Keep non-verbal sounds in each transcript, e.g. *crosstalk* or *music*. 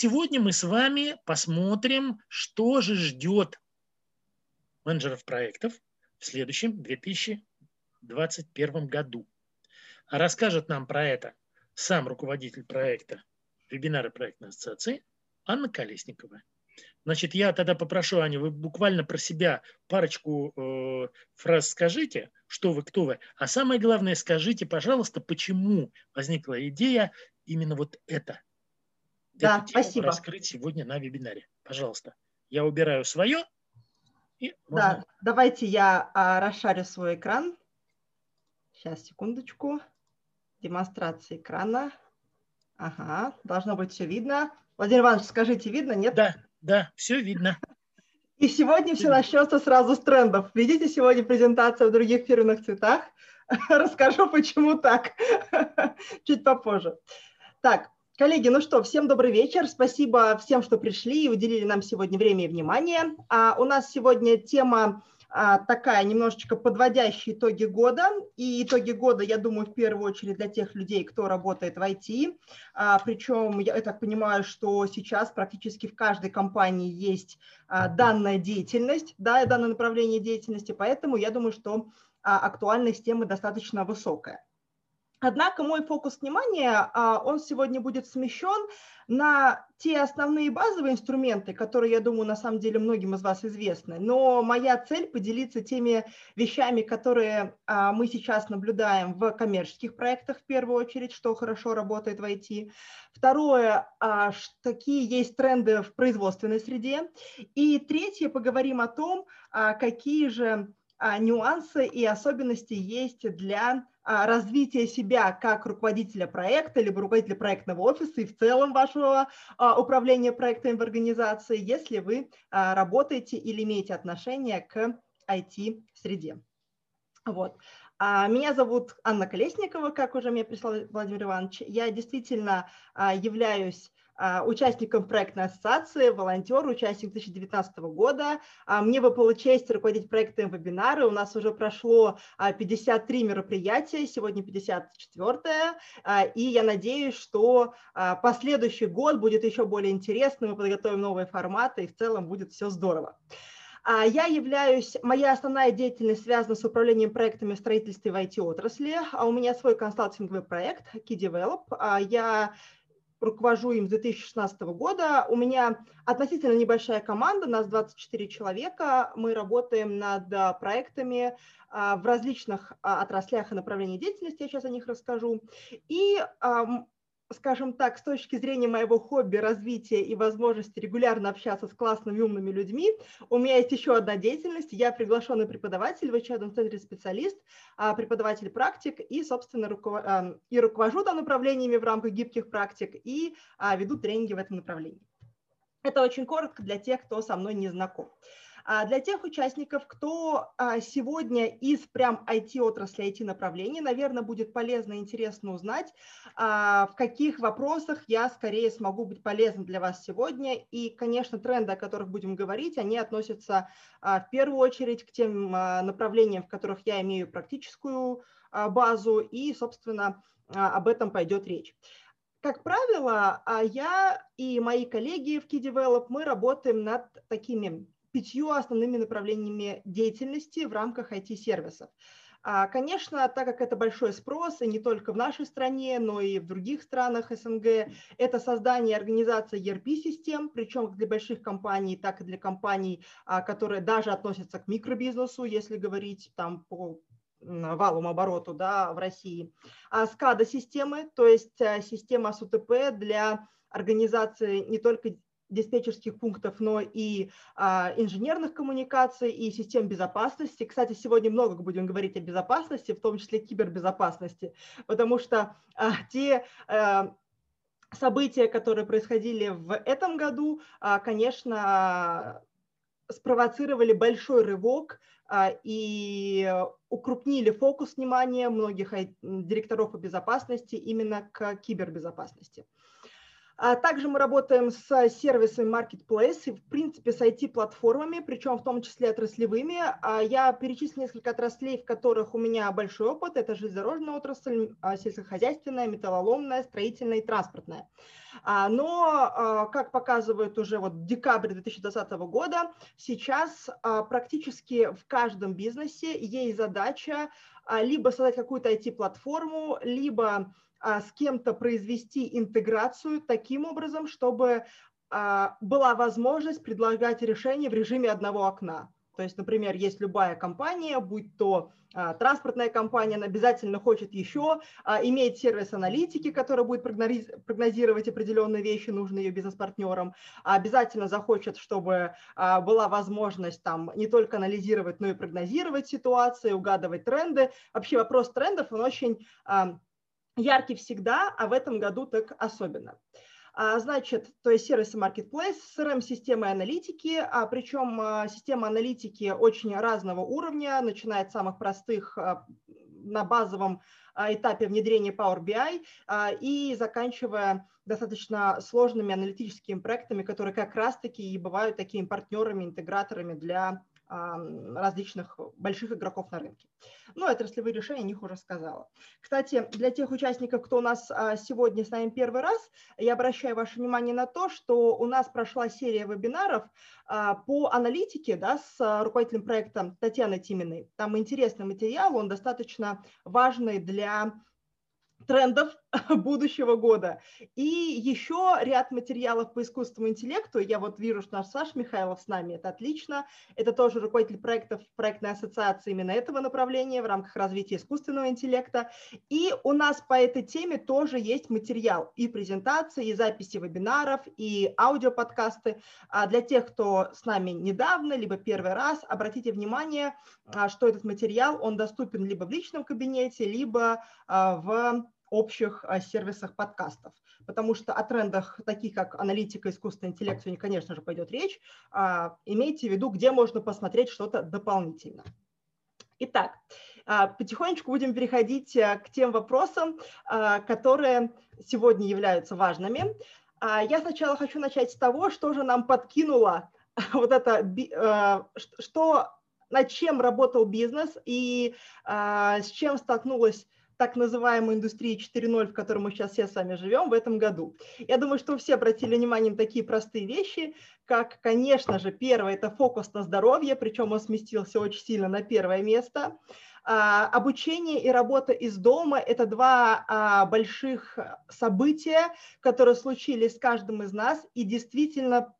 сегодня мы с вами посмотрим, что же ждет менеджеров проектов в следующем 2021 году. А расскажет нам про это сам руководитель проекта вебинара проектной ассоциации Анна Колесникова. Значит, я тогда попрошу, Аня, вы буквально про себя парочку э, фраз скажите, что вы, кто вы. А самое главное, скажите, пожалуйста, почему возникла идея именно вот это. Да, спасибо. Раскрыть сегодня на вебинаре. Пожалуйста. Я убираю свое. И можно... Да, давайте я а, расшарю свой экран. Сейчас, секундочку. Демонстрация экрана. Ага, должно быть все видно. Владимир Иванович, скажите, видно, нет? Да, да, все видно. И сегодня все начнется сразу с трендов. Видите, сегодня презентация в других фирменных цветах. *laughs* Расскажу, почему так, *laughs* чуть попозже. Так, коллеги, ну что, всем добрый вечер. Спасибо всем, что пришли и уделили нам сегодня время и внимание. А у нас сегодня тема а, такая немножечко подводящие итоги года. И итоги года, я думаю, в первую очередь для тех людей, кто работает в IT. А, причем я так понимаю, что сейчас практически в каждой компании есть а, данная деятельность, да, данное направление деятельности, поэтому я думаю, что актуальность темы достаточно высокая. Однако мой фокус внимания, он сегодня будет смещен на те основные базовые инструменты, которые, я думаю, на самом деле многим из вас известны. Но моя цель поделиться теми вещами, которые мы сейчас наблюдаем в коммерческих проектах в первую очередь, что хорошо работает в IT. Второе, какие есть тренды в производственной среде. И третье, поговорим о том, какие же нюансы и особенности есть для а, развития себя как руководителя проекта, либо руководителя проектного офиса и в целом вашего а, управления проектами в организации, если вы а, работаете или имеете отношение к IT-среде. Вот. Меня зовут Анна Колесникова, как уже мне прислал Владимир Иванович. Я действительно являюсь участником проектной ассоциации, волонтер, участник 2019 года. А, мне выпала честь руководить проектом вебинары. У нас уже прошло 53 а, мероприятия, сегодня 54 и я надеюсь, что последующий год будет еще более интересным, мы подготовим новые форматы, и в целом будет все здорово. Я являюсь, моя основная деятельность связана с управлением проектами в строительстве в IT-отрасли. У меня свой консалтинговый проект Key Develop. Я руковожу им с 2016 года. У меня относительно небольшая команда, нас 24 человека. Мы работаем над а, проектами а, в различных а, отраслях и направлениях деятельности, я сейчас о них расскажу. И скажем так, с точки зрения моего хобби, развития и возможности регулярно общаться с классными умными людьми, у меня есть еще одна деятельность. Я приглашенный преподаватель в учебном центре специалист, а, преподаватель-практик и, собственно, руковод... А, и руковожу там направлениями в рамках гибких практик и а, веду тренинги в этом направлении. Это очень коротко для тех, кто со мной не знаком. А для тех участников, кто а, сегодня из прям IT-отрасли, IT-направления, наверное, будет полезно и интересно узнать, а, в каких вопросах я скорее смогу быть полезным для вас сегодня. И, конечно, тренды, о которых будем говорить, они относятся в первую очередь к тем направлениям, в которых я имею практическую базу, и, собственно, об этом пойдет речь. Как правило, я и мои коллеги в Key Develop, мы работаем над такими пятью основными направлениями деятельности в рамках IT-сервисов. А, конечно, так как это большой спрос, и не только в нашей стране, но и в других странах СНГ, это создание и организация ERP-систем, причем как для больших компаний, так и для компаний, а, которые даже относятся к микробизнесу, если говорить там по валом обороту да, в России. А SCADA-системы, то есть а, система СУТП для организации не только диспетчерских пунктов, но и а, инженерных коммуникаций и систем безопасности. Кстати, сегодня много будем говорить о безопасности, в том числе кибербезопасности, потому что а, те а, события, которые происходили в этом году, а, конечно, спровоцировали большой рывок а, и укрупнили фокус внимания многих директоров по безопасности именно к кибербезопасности. А также мы работаем с сервисами Marketplace и, в принципе, с IT-платформами, причем в том числе отраслевыми. А я перечислю несколько отраслей, в которых у меня большой опыт. Это железнодорожная отрасль, а, сельскохозяйственная, металлоломная, строительная и транспортная. Но, как показывает уже вот декабрь 2020 года, сейчас практически в каждом бизнесе есть задача либо создать какую-то IT-платформу, либо с кем-то произвести интеграцию таким образом, чтобы а, была возможность предлагать решение в режиме одного окна. То есть, например, есть любая компания, будь то а, транспортная компания, она обязательно хочет еще а, иметь сервис аналитики, который будет прогнозировать определенные вещи, нужные ее бизнес-партнерам, а обязательно захочет, чтобы а, была возможность там не только анализировать, но и прогнозировать ситуации, угадывать тренды. Вообще вопрос трендов, он очень а, яркий всегда, а в этом году так особенно. А, значит, то есть сервисы Marketplace, CRM-системы аналитики, а причем а, система аналитики очень разного уровня, начиная от самых простых а, на базовом этапе внедрения Power BI и заканчивая достаточно сложными аналитическими проектами, которые как раз-таки и бывают такими партнерами, интеграторами для различных больших игроков на рынке. Ну, отраслевые решения, о них уже сказала. Кстати, для тех участников, кто у нас а, сегодня с нами первый раз, я обращаю ваше внимание на то, что у нас прошла серия вебинаров а, по аналитике да, с руководителем проекта Татьяной Тиминой. Там интересный материал, он достаточно важный для трендов *laughs* будущего года. И еще ряд материалов по искусственному интеллекту. Я вот вижу, что наш Саш Михайлов с нами, это отлично. Это тоже руководитель проектов проектной ассоциации именно этого направления в рамках развития искусственного интеллекта. И у нас по этой теме тоже есть материал и презентации, и записи вебинаров, и аудиоподкасты. А для тех, кто с нами недавно, либо первый раз, обратите внимание, а, что этот материал, он доступен либо в личном кабинете, либо а, в общих а, сервисах подкастов, потому что о трендах, таких как аналитика, искусственный интеллект, сегодня, конечно же, пойдет речь. А, имейте в виду, где можно посмотреть что-то дополнительно. Итак, а, потихонечку будем переходить к тем вопросам, которые сегодня являются важными. Я сначала хочу начать с того, что же нам подкинуло *laughs* вот это, что, над чем работал бизнес и с чем столкнулась так называемой индустрии 4.0, в которой мы сейчас все с вами живем в этом году. Я думаю, что все обратили внимание на такие простые вещи, как, конечно же, первое – это фокус на здоровье, причем он сместился очень сильно на первое место. А, обучение и работа из дома – это два а, больших события, которые случились с каждым из нас и действительно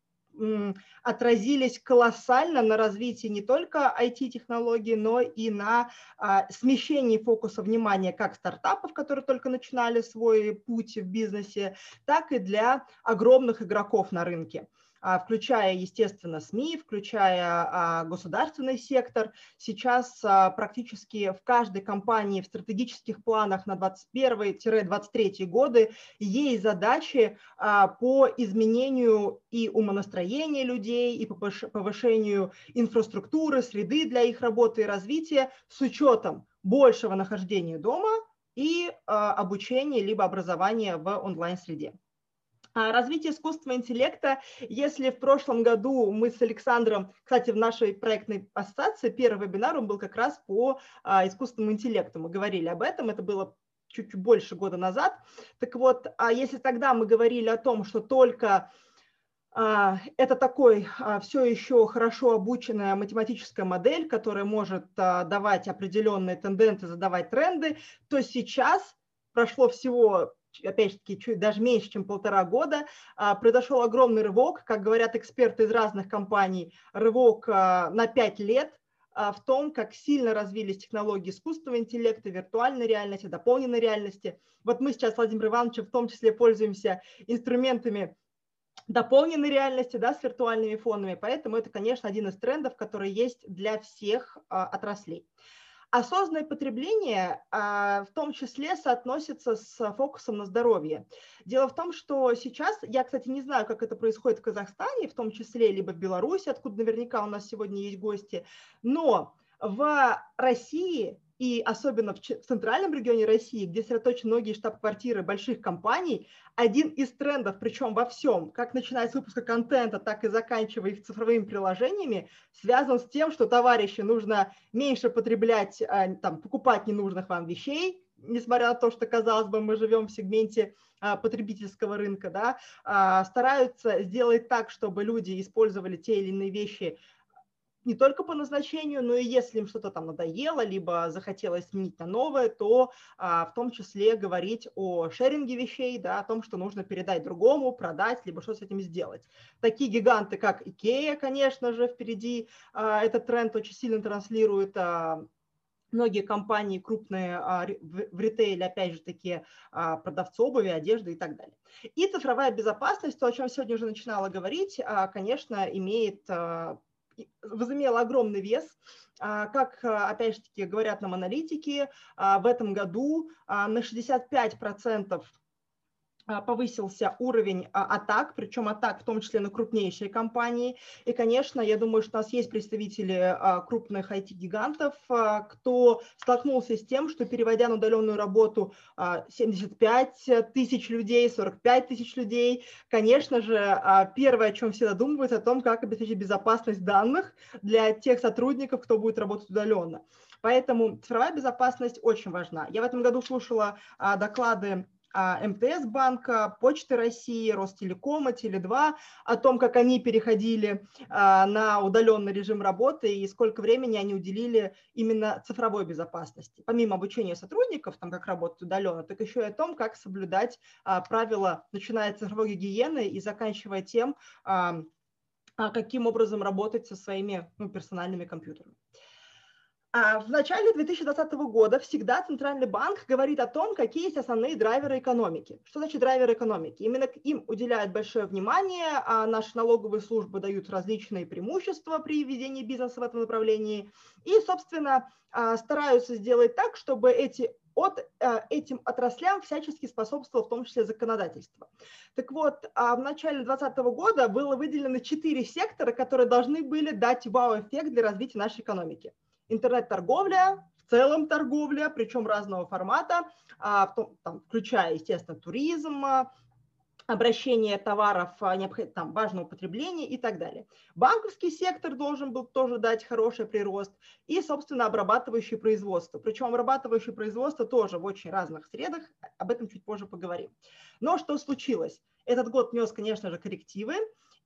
отразились колоссально на развитии не только IT-технологий, но и на а, смещении фокуса внимания как стартапов, которые только начинали свой путь в бизнесе, так и для огромных игроков на рынке. А, включая, естественно, СМИ, включая а, государственный сектор. Сейчас а, практически в каждой компании в стратегических планах на 2021-2023 годы есть задачи по изменению и умонастроения людей, и повышению инфраструктуры, среды для их работы и развития с учетом большего нахождения дома и обучения либо образования в онлайн-среде. А, развитие искусственного интеллекта, если в прошлом году мы с Александром, кстати, в нашей проектной ассоциации, первый вебинар, он был как раз по а, искусственному интеллекту, мы говорили об этом, это было чуть больше года назад. Так вот, а если тогда мы говорили о том, что только это такой все еще хорошо обученная математическая модель, которая может давать определенные тенденции, задавать тренды, то сейчас прошло всего опять-таки, чуть даже меньше, чем полтора года, а, произошел огромный рывок, как говорят эксперты из разных компаний, рывок а, на пять лет а, в том, как сильно развились технологии искусственного интеллекта, виртуальной реальности, дополненной реальности. Вот мы сейчас, Владимир Иванович, в том числе пользуемся инструментами дополненной реальности, да, с виртуальными фонами, поэтому это, конечно, один из трендов, который есть для всех отраслей. Осознанное потребление а, в том числе соотносится с фокусом на здоровье. Дело в том, что сейчас, я, кстати, не знаю, как это происходит в Казахстане, в том числе либо в Беларуси, откуда наверняка у нас сегодня есть гости, но в России и особенно в центральном регионе России, где сосредоточены многие штаб-квартиры больших компаний, один из трендов, причем во всем, как начиная с выпуска контента, так и заканчивая их цифровыми приложениями, связан с тем, что, товарищи, нужно меньше потреблять, а, там, покупать ненужных вам вещей, несмотря на то, что, казалось бы, мы живем в сегменте а, потребительского рынка, да, а, стараются сделать так, чтобы люди использовали те или иные вещи не только по назначению, но и если им что-то там надоело, либо захотелось сменить на новое, то а, в том числе говорить о шеринге вещей, да, о том, что нужно передать другому, продать, либо что с этим сделать. Такие гиганты, как Икея, конечно же, впереди а, этот тренд очень сильно транслирует а, многие компании крупные а, в ритейле, опять же таки, а, продавцы обуви, одежды и так далее. И цифровая безопасность, то, о чем сегодня уже начинала говорить, а, конечно, имеет возымела огромный вес. А, как, а, опять же таки, говорят нам аналитики, а, в этом году на 65% а, повысился уровень а, атак, причем атак в том числе на крупнейшие компании. И, конечно, я думаю, что у нас есть представители а, крупных IT-гигантов, кто столкнулся с тем, что переводя на удаленную работу 75 тысяч людей, 45 тысяч людей, конечно же, первое, о чем все задумываются, о том, как обеспечить безопасность данных для тех сотрудников, кто будет работать удаленно. Поэтому цифровая безопасность очень важна. Я в этом году слушала доклады а, МТС банка, Почты России, Ростелекома, Теле2 о том, как они переходили а, на удаленный режим работы и сколько времени они уделили именно цифровой безопасности. Помимо обучения сотрудников, там как работать удаленно, так еще и о том, как соблюдать а, правила, начиная от цифровой гигиены и заканчивая тем, каким образом работать со своими ну, персональными компьютерами. А в начале 2020 года всегда Центральный банк говорит о том, какие есть основные драйверы экономики. Что значит драйверы экономики? Именно к им уделяют большое внимание, а наши налоговые службы дают различные преимущества при ведении бизнеса в этом направлении и, собственно, а, стараются сделать так, чтобы эти от а, этим отраслям всячески способствовало в том числе законодательство. Так вот, в начале 2020 года было выделено четыре сектора, которые должны были дать вау-эффект для развития нашей экономики интернет-торговля, в целом торговля, причем разного формата, а, там, включая, естественно, туризм, обращение товаров а, там, важного потребления и так далее. Банковский сектор должен был тоже дать хороший прирост и, собственно, обрабатывающее производство. Причем обрабатывающее производство тоже в очень разных средах, об этом чуть позже поговорим. Но что случилось? Этот год нес, конечно же, коррективы,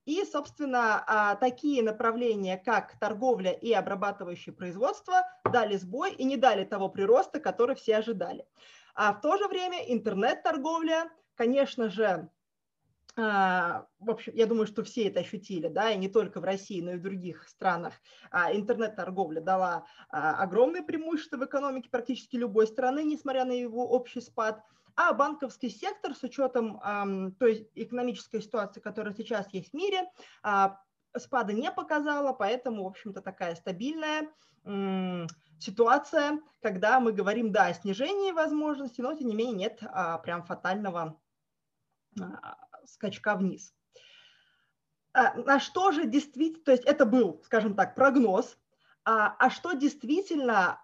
и, собственно, а, такие направления, как торговля и обрабатывающее производство, дали сбой и не дали того прироста, который все ожидали. А в то же время интернет-торговля, конечно же, а, в общем, я думаю, что все это ощутили, да, и не только в России, но и в других странах. Интернет-торговля дала огромное преимущество в экономике практически любой страны, несмотря на его общий спад – а банковский сектор с учетом той экономической ситуации, которая сейчас есть в мире, а, спада не показала, поэтому, в общем-то, такая стабильная ситуация, когда мы говорим, да, о снижении возможностей, но, тем не менее, нет а, прям фатального а, скачка вниз. На что же действительно, то есть это был, скажем так, прогноз, а что действительно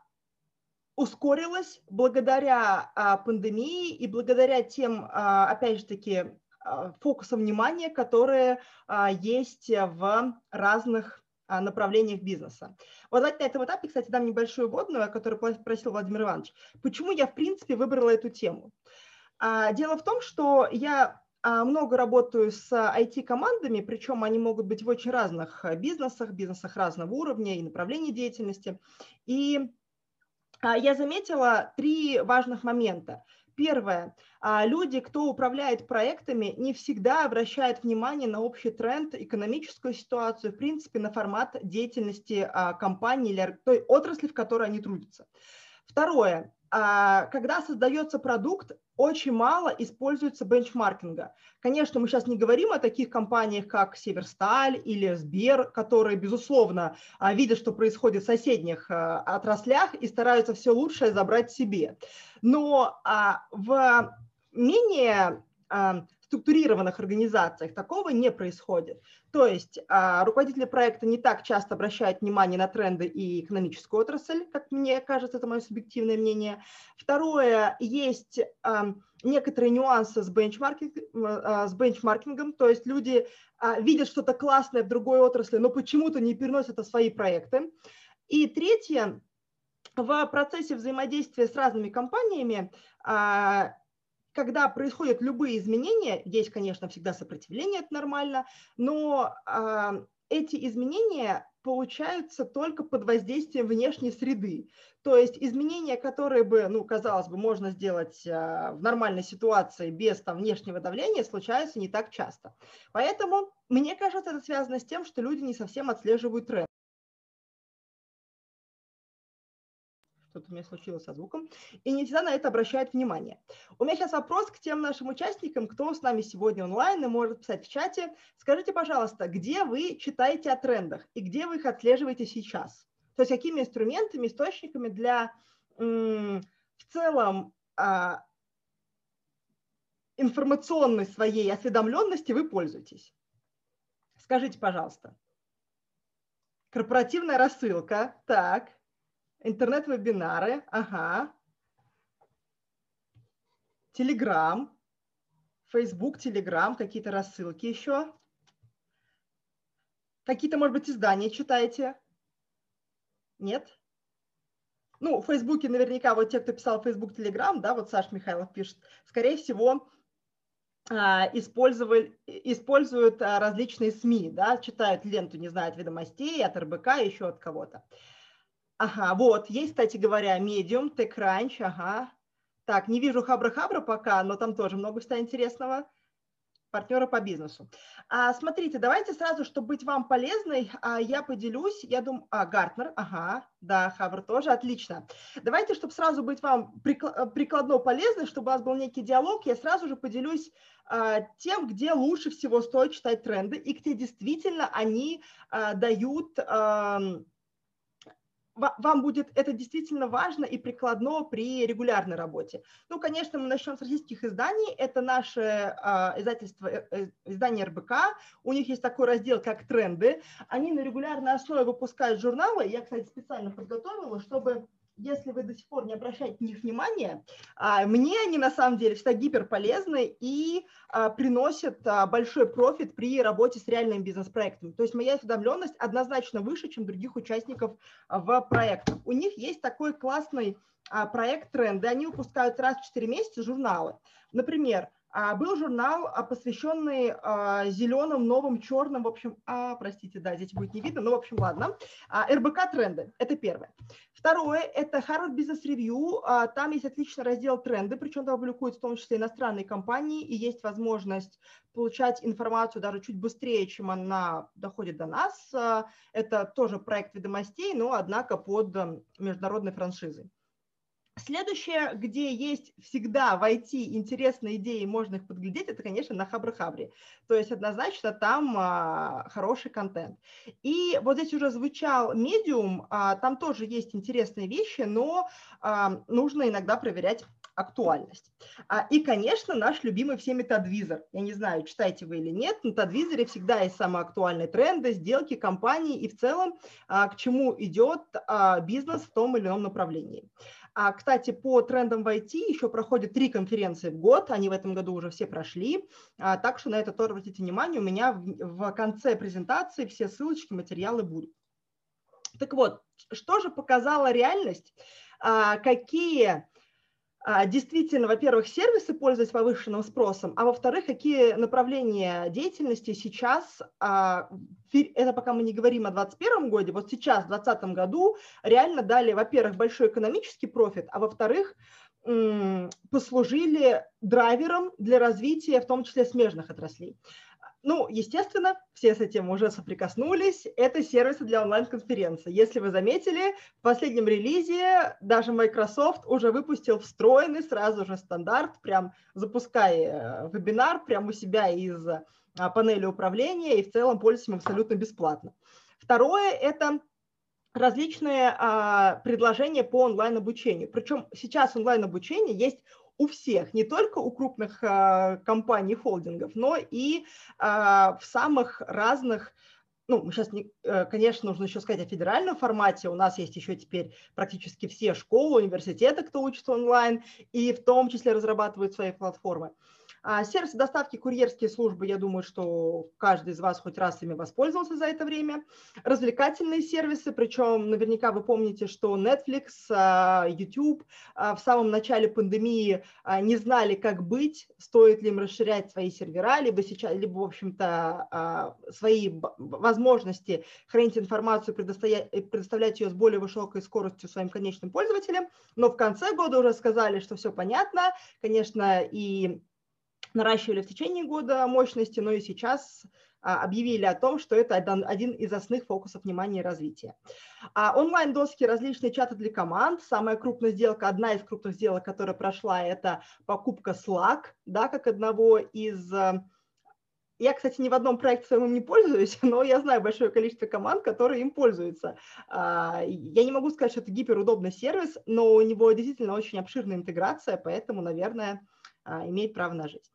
ускорилась благодаря а, пандемии и благодаря тем, а, опять же таки, а, фокусам внимания, которые а, есть в разных а, направлениях бизнеса. Вот давайте на этом этапе, кстати, дам небольшую вводную, которую просил Владимир Иванович. Почему я, в принципе, выбрала эту тему? А, дело в том, что я а, много работаю с IT-командами, причем они могут быть в очень разных бизнесах, бизнесах разного уровня и направлений деятельности. И а, я заметила три важных момента. Первое. А, люди, кто управляет проектами, не всегда обращают внимание на общий тренд, экономическую ситуацию, в принципе, на формат деятельности а, компании или той отрасли, в которой они трудятся. Второе. Когда создается продукт, очень мало используется бенчмаркинга. Конечно, мы сейчас не говорим о таких компаниях, как Северсталь или Сбер, которые, безусловно, а, видят, что происходит в соседних а, отраслях и стараются все лучшее забрать себе. Но а, в менее структурированных организациях такого не происходит. То есть а, руководители проекта не так часто обращают внимание на тренды и экономическую отрасль, как мне кажется, это мое субъективное мнение. Второе, есть а, некоторые нюансы с, бенчмаркинг, а, с бенчмаркингом, то есть люди видят что-то классное в другой отрасли, но почему-то не переносят это в свои проекты. И третье, в процессе взаимодействия с разными компаниями когда происходят любые изменения, есть, конечно, всегда сопротивление, это нормально, но э, эти изменения получаются только под воздействием внешней среды. То есть изменения, которые бы, ну, казалось бы, можно сделать э, в нормальной ситуации без там, внешнего давления, случаются не так часто. Поэтому, мне кажется, это связано с тем, что люди не совсем отслеживают тренд. Что-то у меня случилось со звуком, и не всегда на это обращают внимание. У меня сейчас вопрос к тем нашим участникам, кто с нами сегодня онлайн и может писать в чате. Скажите, пожалуйста, где вы читаете о трендах и где вы их отслеживаете сейчас? То есть какими инструментами, источниками для в целом а, информационной своей осведомленности вы пользуетесь? Скажите, пожалуйста. Корпоративная рассылка, так. Интернет-вебинары, ага. Телеграм, Facebook, Телеграм, какие-то рассылки еще. Какие-то, может быть, издания читаете? Нет? Ну, в Фейсбуке наверняка вот те, кто писал Facebook, Telegram, да, вот Саш Михайлов пишет, скорее всего, а, используют а, различные СМИ, да, читают ленту, не знаю, от ведомостей, от РБК, еще от кого-то. Ага, вот, есть, кстати говоря, Medium, TechCrunch, ага. Так, не вижу Хабра-Хабра пока, но там тоже много всегда интересного. Партнера по бизнесу. А, смотрите, давайте сразу, чтобы быть вам полезной, а, я поделюсь, я думаю, а, Гартнер, ага, да, Хабр тоже, отлично. Давайте, чтобы сразу быть вам прикладно полезной, чтобы у вас был некий диалог, я сразу же поделюсь а, тем, где лучше всего стоит читать тренды и где действительно они а, дают... А, вам будет это действительно важно и прикладно при регулярной работе. Ну, конечно, мы начнем с российских изданий. Это наше э, издательство, э издание РБК. У них есть такой раздел, как «Тренды». Они на регулярной основе выпускают журналы. Я, кстати, специально подготовила, чтобы если вы до сих пор не обращаете на них внимания, а, мне они на самом деле всегда гиперполезны и а, приносят а, большой профит при работе с реальными бизнес-проектами. То есть моя осведомленность однозначно выше, чем других участников в проектах. У них есть такой классный проект тренды. Они выпускают раз в 4 месяца журналы. Например, был журнал, а, посвященный а, зеленым, новым, черным, в общем, а, простите, да, здесь будет не видно, но, в общем, ладно. РБК тренды, это первое. Второе, это Harvard Business Review, там есть отличный раздел тренды, причем там публикуют в том числе иностранные компании, и есть возможность получать информацию даже чуть быстрее, чем она доходит до нас. Это тоже проект ведомостей, но, однако, под международной франшизой. Следующее, где есть всегда в IT интересные идеи, можно их подглядеть, это, конечно, на Хабры-Хабре. То есть однозначно там а, хороший контент. И вот здесь уже звучал медиум, а, там тоже есть интересные вещи, но а, нужно иногда проверять актуальность. А, и, конечно, наш любимый всеми Тадвизор. Я не знаю, читаете вы или нет, но Тадвизоре всегда есть самые актуальные тренды, сделки, компании и в целом а, к чему идет а, бизнес в том или ином направлении. А, кстати, по трендам в IT еще проходят три конференции в год, они в этом году уже все прошли, а, так что на это тоже обратите внимание, у меня в, в конце презентации все ссылочки, материалы будут. Так вот, что же показала реальность? А, какие действительно, во-первых, сервисы пользуются повышенным спросом, а во-вторых, какие направления деятельности сейчас, а, это пока мы не говорим о 2021 году, вот сейчас, в 2020 году, реально дали, во-первых, большой экономический профит, а во-вторых, послужили драйвером для развития, в том числе смежных отраслей. Ну, естественно, все с этим уже соприкоснулись. Это сервисы для онлайн-конференций. Если вы заметили, в последнем релизе даже Microsoft уже выпустил встроенный сразу же стандарт, прям запуская э, вебинар прямо у себя из а, панели управления и в целом пользуемся им абсолютно бесплатно. Второе – это различные а, предложения по онлайн-обучению. Причем сейчас онлайн-обучение есть у всех, не только у крупных э, компаний, холдингов, но и э, в самых разных ну, сейчас, не, э, конечно, нужно еще сказать о федеральном формате. У нас есть еще теперь практически все школы, университеты, кто учится онлайн, и в том числе разрабатывают свои платформы. А сервисы доставки, курьерские службы, я думаю, что каждый из вас хоть раз ими воспользовался за это время. Развлекательные сервисы, причем наверняка вы помните, что Netflix, а, YouTube а, в самом начале пандемии а, не знали, как быть, стоит ли им расширять свои сервера, либо сейчас, либо, в общем-то, свои возможности хранить информацию, предоставлять, предоставлять ее с более высокой скоростью своим конечным пользователям. Но в конце года уже сказали, что все понятно. Конечно, и наращивали в течение года мощности, но и сейчас а, объявили о том, что это один из основных фокусов внимания и развития. А онлайн-доски, различные чаты для команд. Самая крупная сделка, одна из крупных сделок, которая прошла, это покупка Slack, да, как одного из... А, я, кстати, ни в одном проекте своем не пользуюсь, *laughs* но я знаю большое количество команд, которые им пользуются. Я не могу сказать, что это гиперудобный сервис, но у него действительно очень обширная интеграция, поэтому, наверное, имеет право на жизнь.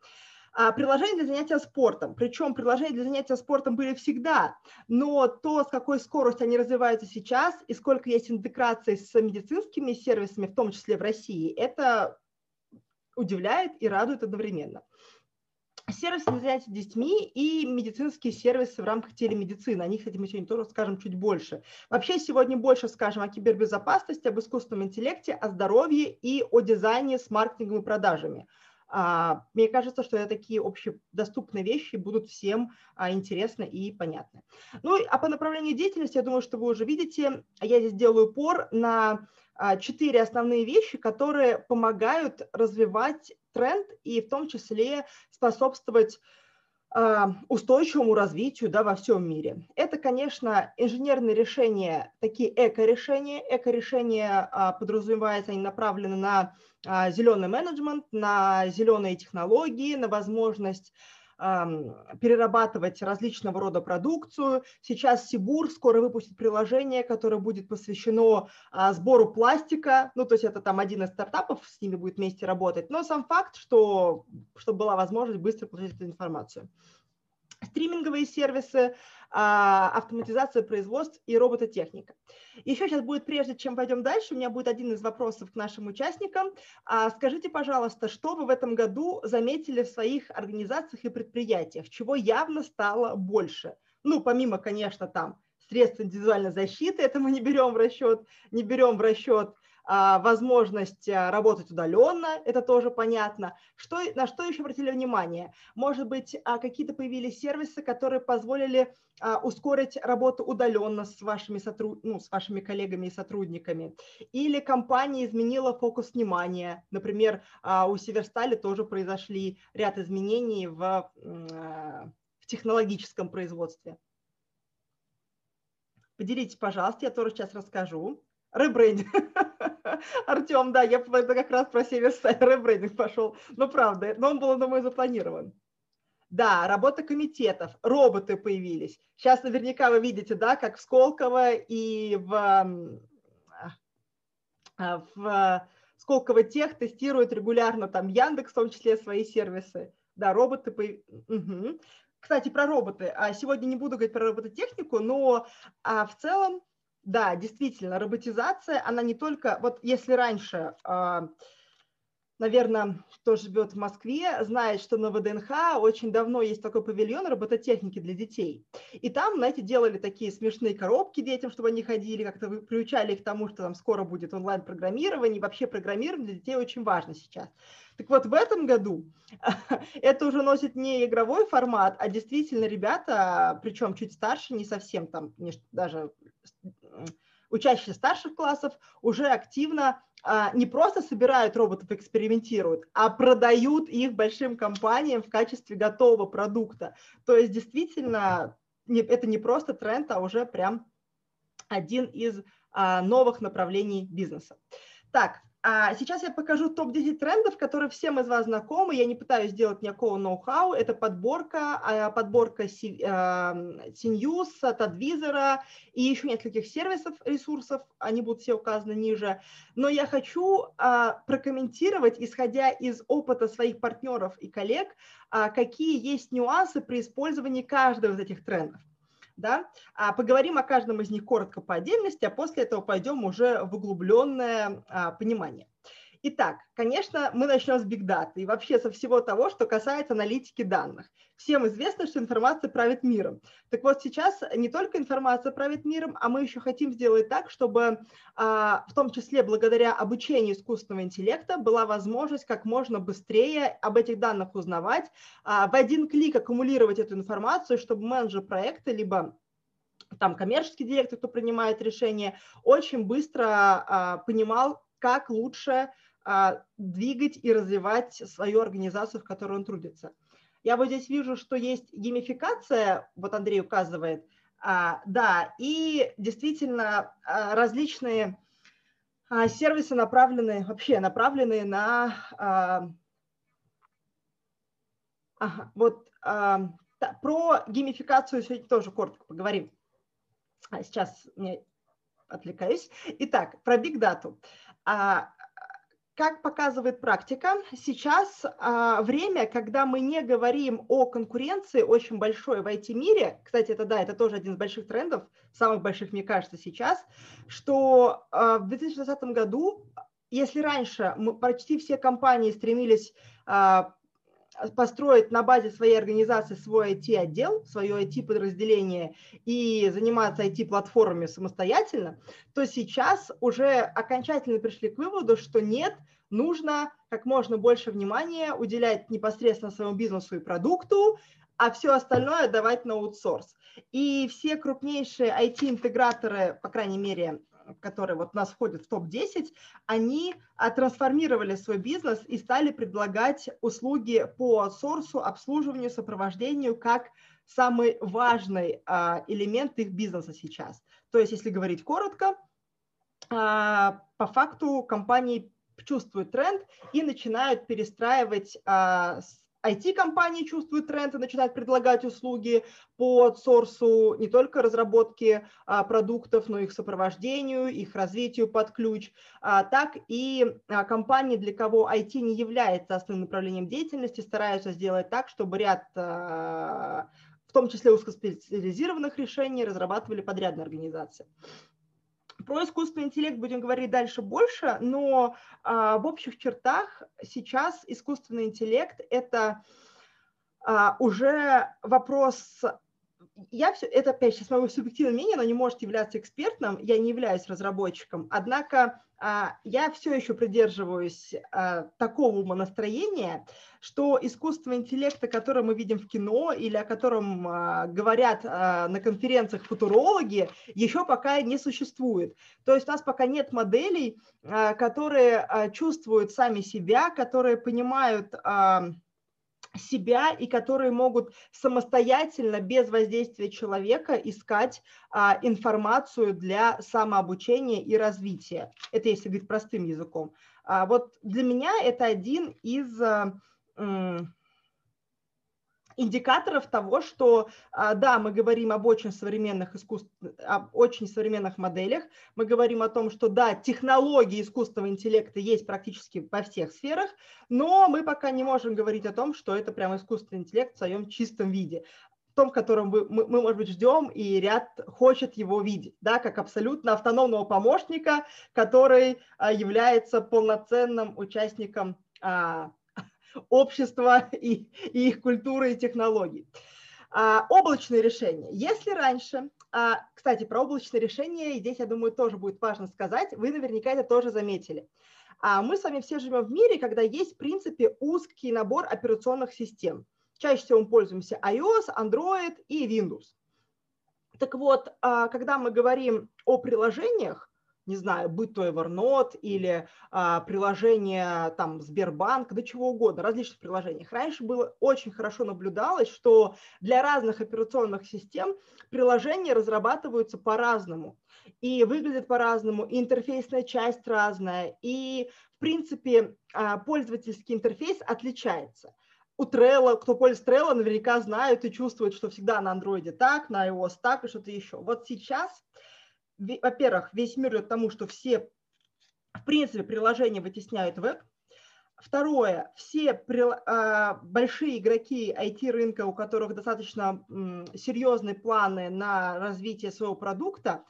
А приложения для занятия спортом. Причем приложения для занятия спортом были всегда, но то, с какой скоростью они развиваются сейчас и сколько есть интеграции с медицинскими сервисами, в том числе в России, это удивляет и радует одновременно. Сервисы для занятия детьми и медицинские сервисы в рамках телемедицины. О них, кстати, мы сегодня тоже скажем чуть больше. Вообще сегодня больше скажем о кибербезопасности, об искусственном интеллекте, о здоровье и о дизайне с маркетингом и продажами. А, мне кажется, что такие общедоступные вещи будут всем а, интересны и понятны. Ну, а по направлению деятельности, я думаю, что вы уже видите, я здесь делаю упор на а, четыре основные вещи, которые помогают развивать тренд и в том числе способствовать устойчивому развитию да, во всем мире. Это, конечно, инженерные решения, такие эко-решения. Эко-решения подразумевается, они направлены на а, зеленый менеджмент, на зеленые технологии, на возможность перерабатывать различного рода продукцию. Сейчас Сибур скоро выпустит приложение, которое будет посвящено а, сбору пластика. Ну, то есть это там один из стартапов, с ними будет вместе работать. Но сам факт, что чтобы была возможность быстро получить эту информацию. Стриминговые сервисы, а, автоматизация производств и робототехника. Еще сейчас будет, прежде чем пойдем дальше, у меня будет один из вопросов к нашим участникам. А, скажите, пожалуйста, что вы в этом году заметили в своих организациях и предприятиях, чего явно стало больше? Ну, помимо, конечно, там средств индивидуальной защиты, это мы не берем в расчет, не берем в расчет возможность а, работать удаленно, это тоже понятно. Что, на что еще обратили внимание? Может быть, а, какие-то появились сервисы, которые позволили ускорить работу удаленно с вашими, сотруд... ну, с вашими коллегами и сотрудниками. Или компания изменила фокус внимания. Например, у Северстали тоже произошли ряд изменений в, в технологическом производстве. Поделитесь, пожалуйста, я тоже сейчас расскажу. Ребрендинг. *laughs* *laughs* Артем, да, я как раз про Северсталь *laughs* ребрендинг пошел. Ну, правда, но он был, думаю, запланирован. Да, работа комитетов, роботы появились. Сейчас наверняка вы видите, да, как в Сколково и в, а, в Сколково Тех тестируют регулярно там Яндекс, в том числе свои сервисы. Да, роботы появились. Угу. Кстати, про роботы. А сегодня не буду говорить про робототехнику, но а, в целом да, действительно, роботизация, она не только, вот если раньше, а, наверное, кто живет в Москве, знает, что на ВДНХ очень давно есть такой павильон робототехники для детей. И там, знаете, делали такие смешные коробки детям, чтобы они ходили, как-то приучали их к тому, что там скоро будет онлайн-программирование, и вообще программирование для детей очень важно сейчас. Так вот, в этом году *laughs* это уже носит не игровой формат, а действительно ребята, причем чуть старше, не совсем там, даже учащиеся старших классов уже активно а, не просто собирают роботов, экспериментируют, а продают их большим компаниям в качестве готового продукта. То есть действительно не, это не просто тренд, а уже прям один из а, новых направлений бизнеса. Так, А сейчас я покажу топ-10 трендов, которые всем из вас знакомы. Я не пытаюсь сделать никакого ноу-хау. Это подборка, а, подборка CNews, от Advisor и еще нескольких сервисов, ресурсов. Они будут все указаны ниже. Но я хочу а, прокомментировать, исходя из опыта своих партнеров и коллег, а, какие есть нюансы при использовании каждого из этих трендов да, а поговорим о каждом из них коротко по отдельности, а после этого пойдем уже в углубленное а, понимание. Итак, конечно, мы начнем с Big Data и вообще со всего того, что касается аналитики данных. Всем известно, что информация правит миром. Так вот, сейчас не только информация правит миром, а мы еще хотим сделать так, чтобы а, в том числе благодаря обучению искусственного интеллекта была возможность как можно быстрее об этих данных узнавать, а, в один клик аккумулировать эту информацию, чтобы менеджер проекта либо там коммерческий директор, кто принимает решение, очень быстро а, понимал, как лучше двигать и развивать свою организацию, в которой он трудится. Я вот здесь вижу, что есть геймификация, вот Андрей указывает, а, да, и действительно а, различные сервисы направлены, вообще направлены на, ага, вот про геймификацию сегодня тоже коротко поговорим. Сейчас я отвлекаюсь. Итак, про Big Data. Как показывает практика, сейчас а, время, когда мы не говорим о конкуренции очень большой в IT-мире, кстати, это да, это тоже один из больших трендов, самых больших, мне кажется, сейчас, что а, в 2020 году, если раньше мы, почти все компании стремились а, построить на базе своей организации свой IT-отдел, свое IT-подразделение и заниматься IT-платформами самостоятельно, то сейчас уже окончательно пришли к выводу, что нет, нужно как можно больше внимания уделять непосредственно своему бизнесу и продукту, а все остальное давать на аутсорс. И все крупнейшие IT-интеграторы, по крайней мере, которые вот у нас входят в топ-10, они а, трансформировали свой бизнес и стали предлагать услуги по аутсорсу, обслуживанию, сопровождению как самый важный а, элемент их бизнеса сейчас. То есть, если говорить коротко, а, по факту компании чувствуют тренд и начинают перестраивать IT-компании чувствуют тренд и начинают предлагать услуги по сорсу не только разработки а, продуктов, но и их сопровождению, их развитию под ключ, а, так и а, компании, для кого IT не является основным направлением деятельности, стараются сделать так, чтобы ряд а, в том числе узкоспециализированных решений разрабатывали подрядные организации. Про искусственный интеллект будем говорить дальше больше, но а, в общих чертах сейчас искусственный интеллект это а, уже вопрос я все, это опять сейчас мое субъективное мнение, оно не может являться экспертным, я не являюсь разработчиком, однако я все еще придерживаюсь а, такого умонастроения, что искусственный интеллект, о котором мы видим в кино или о котором а, говорят на конференциях футурологи, еще пока не существует. То есть у нас пока нет моделей, которые чувствуют сами себя, которые понимают себя и которые могут самостоятельно, без воздействия человека, искать а, информацию для самообучения и развития. Это если говорить простым языком. А, вот для меня это один из... А, индикаторов того, что а, да, мы говорим об очень современных искусств, об очень современных моделях, мы говорим о том, что да, технологии искусственного интеллекта есть практически во всех сферах, но мы пока не можем говорить о том, что это прям искусственный интеллект в своем чистом виде. Том, котором мы, мы, мы, может быть, ждем, и ряд хочет его видеть, да, как абсолютно автономного помощника, который а, является полноценным участником а, общества и, и их культуры и технологий. А, облачные решения. Если раньше, а, кстати, про облачные решения, здесь, я думаю, тоже будет важно сказать, вы наверняка это тоже заметили. А мы с вами все живем в мире, когда есть, в принципе, узкий набор операционных систем. Чаще всего мы пользуемся iOS, Android и Windows. Так вот, а, когда мы говорим о приложениях, не знаю, будь то Evernote или а, приложение там Сбербанк, да чего угодно, различных приложениях. Раньше было очень хорошо наблюдалось, что для разных операционных систем приложения разрабатываются по-разному и выглядят по-разному, и интерфейсная часть разная, и в принципе а, пользовательский интерфейс отличается у Trello, кто пользуется Trello, наверняка знают и чувствуют, что всегда на Android так, на iOS так и что-то еще. Вот сейчас во-первых, весь мир идет к тому, что все, в принципе, приложения вытесняют веб. Второе, все а, большие игроки IT-рынка, у которых достаточно серьезные планы на развитие своего продукта,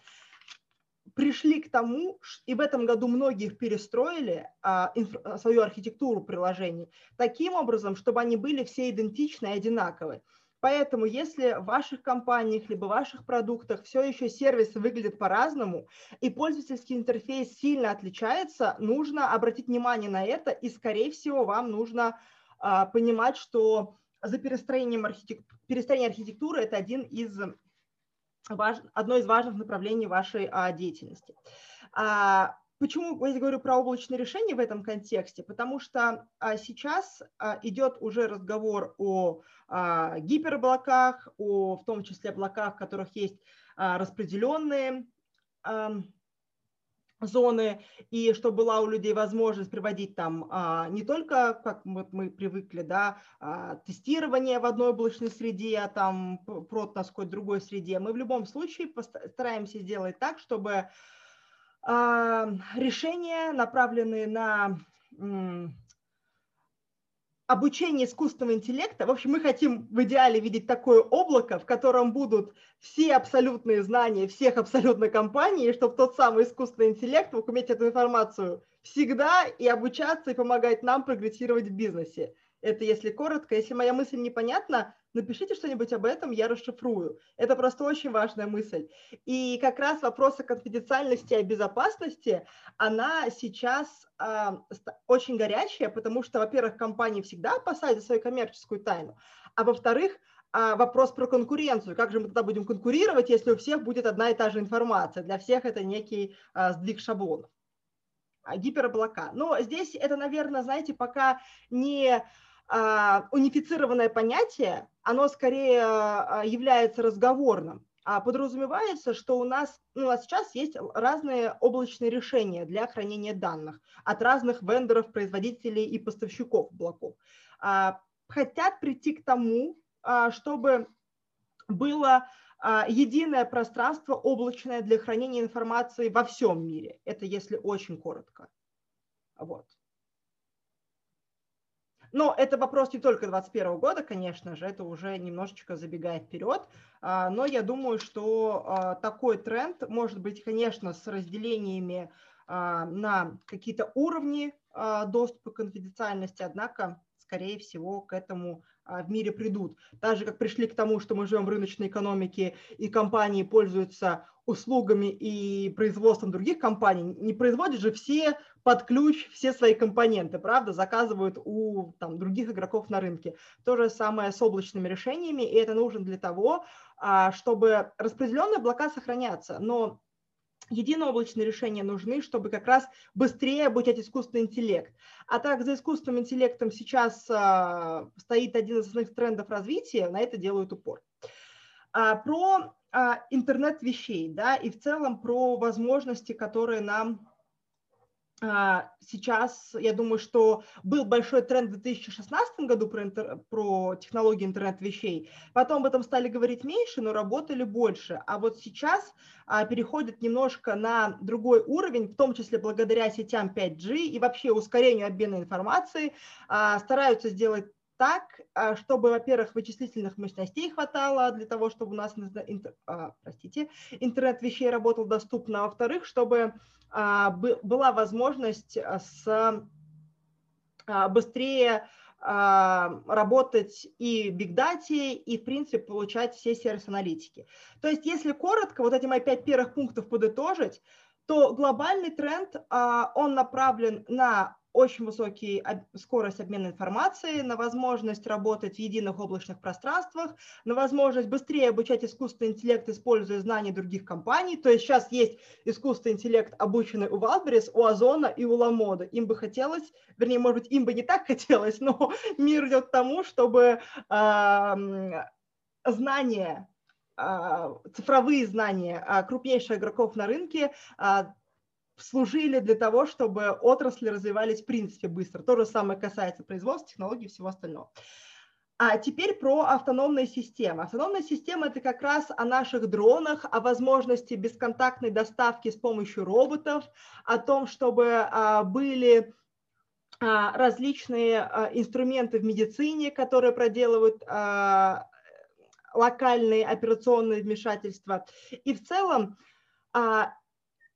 пришли к тому, и в этом году многие их перестроили, а, свою архитектуру приложений, таким образом, чтобы они были все идентичны и одинаковые. Поэтому если в ваших компаниях либо в ваших продуктах все еще сервисы выглядят по-разному и пользовательский интерфейс сильно отличается, нужно обратить внимание на это и, скорее всего, вам нужно а, понимать, что за перестроением архитектуры, перестроение архитектуры это один из важ, одно из важных направлений вашей а, деятельности. А, Почему я говорю про облачные решения в этом контексте? Потому что а, сейчас а, идет уже разговор о а, гипероблаках, о в том числе облаках, в которых есть распределенные зоны, и что была у людей возможность приводить там а, не только, как вот мы привыкли, да, а, тестирование в одной облачной среде, а там прот на какой-то другой среде. Мы в любом случае постараемся сделать так, чтобы решения, направленные на обучение искусственного интеллекта. В общем, мы хотим в идеале видеть такое облако, в котором будут все абсолютные знания всех абсолютно компаний, чтобы тот самый искусственный интеллект мог иметь эту информацию всегда и обучаться, и помогать нам прогрессировать в бизнесе. Это если коротко. Если моя мысль непонятна, напишите что-нибудь об этом, я расшифрую. Это просто очень важная мысль. И как раз вопрос о конфиденциальности и о безопасности, она сейчас э, очень горячая, потому что, во-первых, компании всегда опасаются свою коммерческую тайну, а во-вторых, а, вопрос про конкуренцию. Как же мы тогда будем конкурировать, если у всех будет одна и та же информация? Для всех это некий а, сдвиг шаблонов. А, гипероблака. Но здесь это, наверное, знаете, пока не а, унифицированное понятие, оно скорее а, является разговорным. А подразумевается, что у нас, ну, у нас сейчас есть разные облачные решения для хранения данных от разных вендоров, производителей и поставщиков блоков. Хотят прийти к тому, чтобы было единое пространство облачное для хранения информации во всем мире. Это если очень коротко. Вот. Но это вопрос не только 2021 года, конечно же, это уже немножечко забегает вперед. А, но я думаю, что а, такой тренд может быть, конечно, с разделениями а, на какие-то уровни доступа к конфиденциальности, однако, скорее всего, к этому в мире придут. Так же, как пришли к тому, что мы живем в рыночной экономике, и компании пользуются услугами и производством других компаний, не производят же все под ключ все свои компоненты, правда, заказывают у там, других игроков на рынке. То же самое с облачными решениями, и это нужно для того, а, чтобы распределенные облака сохранятся, но единооблачные решения нужны, чтобы как раз быстрее обучать искусственный интеллект. А так за искусственным интеллектом сейчас а, стоит один из основных трендов развития, на это делают упор. А, про интернет вещей, да, и в целом про возможности, которые нам а, сейчас, я думаю, что был большой тренд в 2016 году про, интер, про технологии интернет-вещей. Потом об этом стали говорить меньше, но работали больше. А вот сейчас а, переходят немножко на другой уровень, в том числе благодаря сетям 5G и вообще ускорению обмена информацией. А, стараются сделать так, а, чтобы, во-первых, вычислительных мощностей хватало для того, чтобы у нас а, простите, интернет вещей работал доступно, а во-вторых, чтобы а, была возможность с, быстрее работать и в бигдате, и, в принципе, получать все сервис-аналитики. То есть, если коротко, вот эти мои пять первых пунктов подытожить, то глобальный тренд, он направлен на очень высокий скорость обмена информацией, на возможность работать в единых облачных пространствах, на возможность быстрее обучать искусственный интеллект, используя знания других компаний. То есть сейчас есть искусственный интеллект, обученный у Wildberries, у Озона и у Ламода. Им бы хотелось, вернее, может быть, им бы не так хотелось, *laughs* но мир идет к тому, чтобы э, знания цифровые знания крупнейших игроков на рынке служили для того, чтобы отрасли развивались в принципе быстро. То же самое касается производства, технологий и всего остального. А теперь про автономные системы. Автономная система – это как раз о наших дронах, о возможности бесконтактной доставки с помощью роботов, о том, чтобы а, были а, различные а, инструменты в медицине, которые проделывают локальные операционные вмешательства. И в целом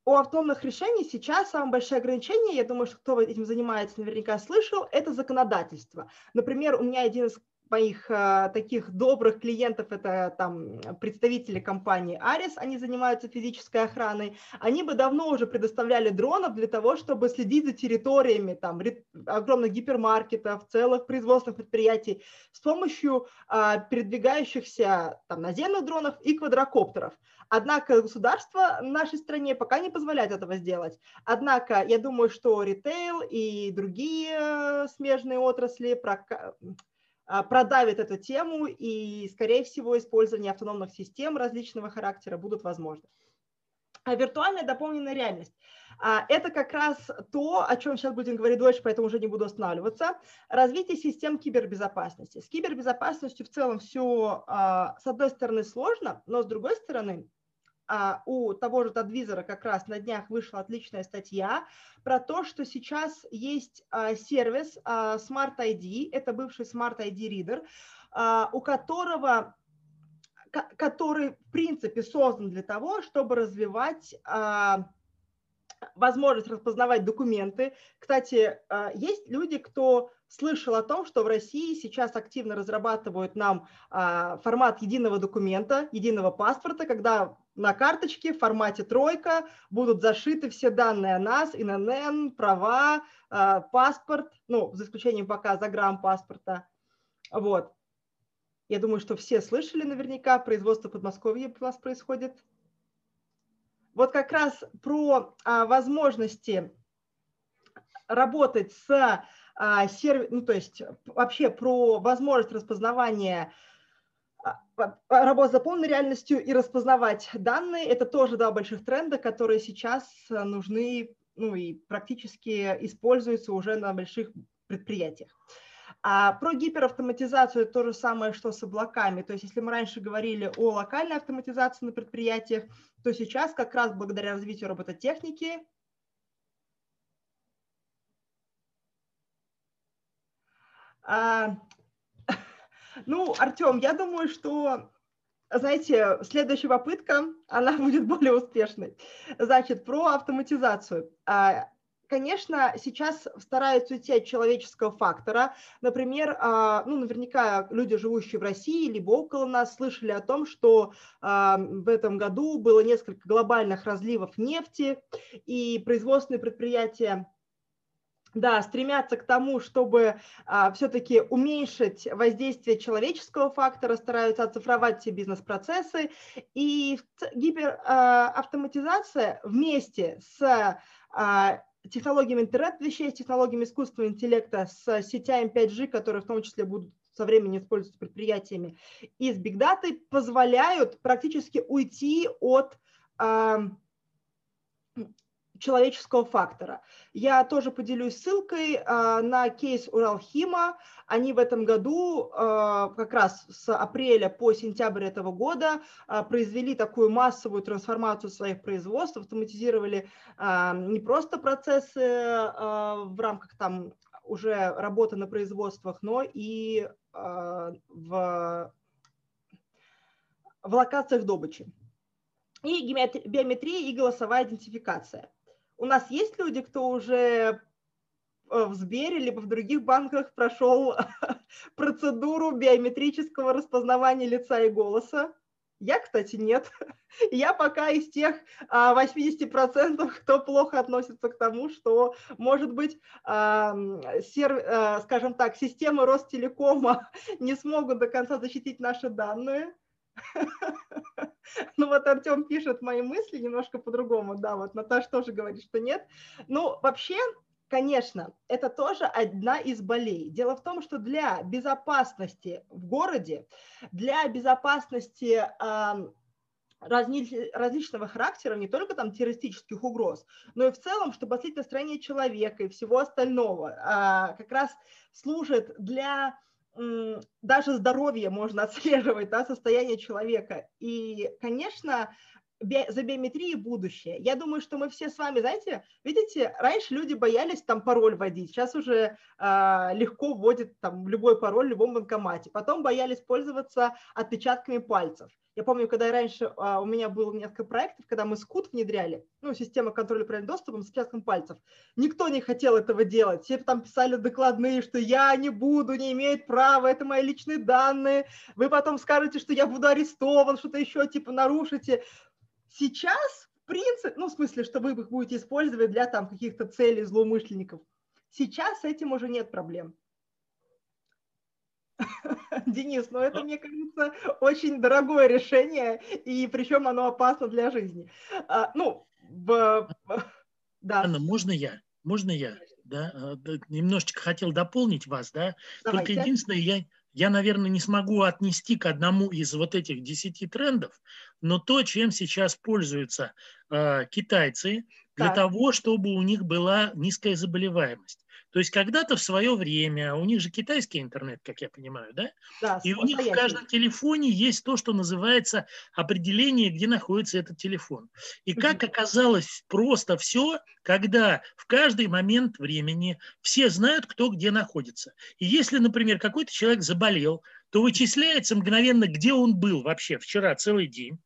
у автономных решений сейчас самое большое ограничение, я думаю, что кто этим занимается, наверняка слышал, это законодательство. Например, у меня один из моих а, таких добрых клиентов, это там представители компании Арис, они занимаются физической охраной, они бы давно уже предоставляли дронов для того, чтобы следить за территориями там огромных гипермаркетов, целых производственных предприятий с помощью а, передвигающихся там наземных дронов и квадрокоптеров. Однако государство в нашей стране пока не позволяет этого сделать. Однако я думаю, что ритейл и другие э, смежные отрасли продавит эту тему, и, скорее всего, использование автономных систем различного характера будут возможны. А виртуальная дополненная реальность. А, это как раз то, о чем сейчас будем говорить дольше, поэтому уже не буду останавливаться. Развитие систем кибербезопасности. С кибербезопасностью в целом все, а, с одной стороны, сложно, но с другой стороны, а, у того же Тадвизора как раз на днях вышла отличная статья про то, что сейчас есть а, сервис а, Smart ID, это бывший Smart ID Reader, у которого который, в принципе, создан для того, чтобы развивать возможность распознавать документы. Кстати, есть люди, кто слышал о том, что в России сейчас активно разрабатывают нам формат единого документа, единого паспорта, когда на карточке в формате тройка будут зашиты все данные о нас, ИНН, права, а, паспорт, ну, за исключением пока загранпаспорта. Вот. Я думаю, что все слышали наверняка, производство Подмосковья у нас происходит. Вот как раз про а, возможности работать с а, сервис, ну, то есть вообще про возможность распознавания а, работать за полной реальностью и распознавать данные – это тоже два больших тренда, которые сейчас э, нужны ну, и практически используются уже на больших предприятиях. А про гиперавтоматизацию это то же самое, что с облаками. То есть если мы раньше говорили о локальной автоматизации на предприятиях, то сейчас как раз благодаря развитию робототехники а, ну, Артем, я думаю, что, знаете, следующая попытка, она будет более успешной. Значит, про автоматизацию. А, конечно, сейчас стараются уйти от человеческого фактора. Например, а, ну, наверняка люди, живущие в России, либо около нас, слышали о том, что а, в этом году было несколько глобальных разливов нефти, и производственные предприятия да, стремятся к тому, чтобы а, все-таки уменьшить воздействие человеческого фактора, стараются оцифровать все бизнес-процессы. И гиперавтоматизация а, вместе с а, технологиями интернет-вещей, с технологиями искусственного интеллекта, с сетями 5G, которые в том числе будут со временем использоваться предприятиями, и с бигдатой позволяют практически уйти от человеческого фактора. Я тоже поделюсь ссылкой э, на кейс Уралхима. Они в этом году, э, как раз с апреля по сентябрь этого года, э, произвели такую массовую трансформацию своих производств, автоматизировали не просто процессы в рамках там уже работы на производствах, но и в, в локациях добычи и биометрия и голосовая идентификация у нас есть люди, кто уже э, в Сбере либо в других банках прошел *laughs* процедуру биометрического распознавания лица и голоса. Я, кстати, нет. *laughs* Я пока из тех 80%, кто плохо относится к тому, что, может быть, скажем так, системы Ростелекома *laughs* не смогут до конца защитить наши данные, *laughs* ну вот Артем пишет мои мысли немножко по-другому, да, вот Наташа тоже говорит, что нет. Ну, вообще, конечно, это тоже одна из болей. Дело в том, что для безопасности в городе, для безопасности различного характера, не только там террористических угроз, но и в целом, чтобы отследить настроение человека и всего остального, э, как раз служит для даже здоровье можно *laughs* отслеживать, да, состояние человека. И, конечно, за биометрией будущее. Я думаю, что мы все с вами, знаете, видите, раньше люди боялись там пароль вводить, сейчас уже э, легко вводят там любой пароль в любом банкомате. Потом боялись пользоваться отпечатками пальцев. Я помню, когда раньше, а, у меня было несколько проектов, когда мы скут внедряли, ну, система контроля управления доступом с отпечатком пальцев. Никто не хотел этого делать. Все там писали докладные, что я не буду, не имеет права, это мои личные данные. Вы потом скажете, что я буду арестован, что-то еще типа нарушите. Сейчас, в принципе, ну, в смысле, что вы их будете использовать для там каких-то целей злоумышленников. Сейчас с этим уже нет проблем. *laughs* Денис, ну это, мне кажется, очень дорогое решение, и причем оно опасно для жизни. А, ну, в, да. Анна, можно я? Можно я? Да? А, немножечко хотел дополнить вас, да? Давайте. Только единственное, я, я, наверное, не смогу отнести к одному из вот этих десяти трендов, но то, чем сейчас пользуются э, китайцы для так. того, чтобы у них была низкая заболеваемость. То есть когда-то в свое время, у них же китайский интернет, как я понимаю, да? Да. И у них в каждом телефоне есть то, что называется определение, где находится этот телефон. И как оказалось просто все, когда в каждый момент времени все знают, кто где находится. И если, например, какой-то человек заболел, то вычисляется мгновенно, где он был вообще вчера целый день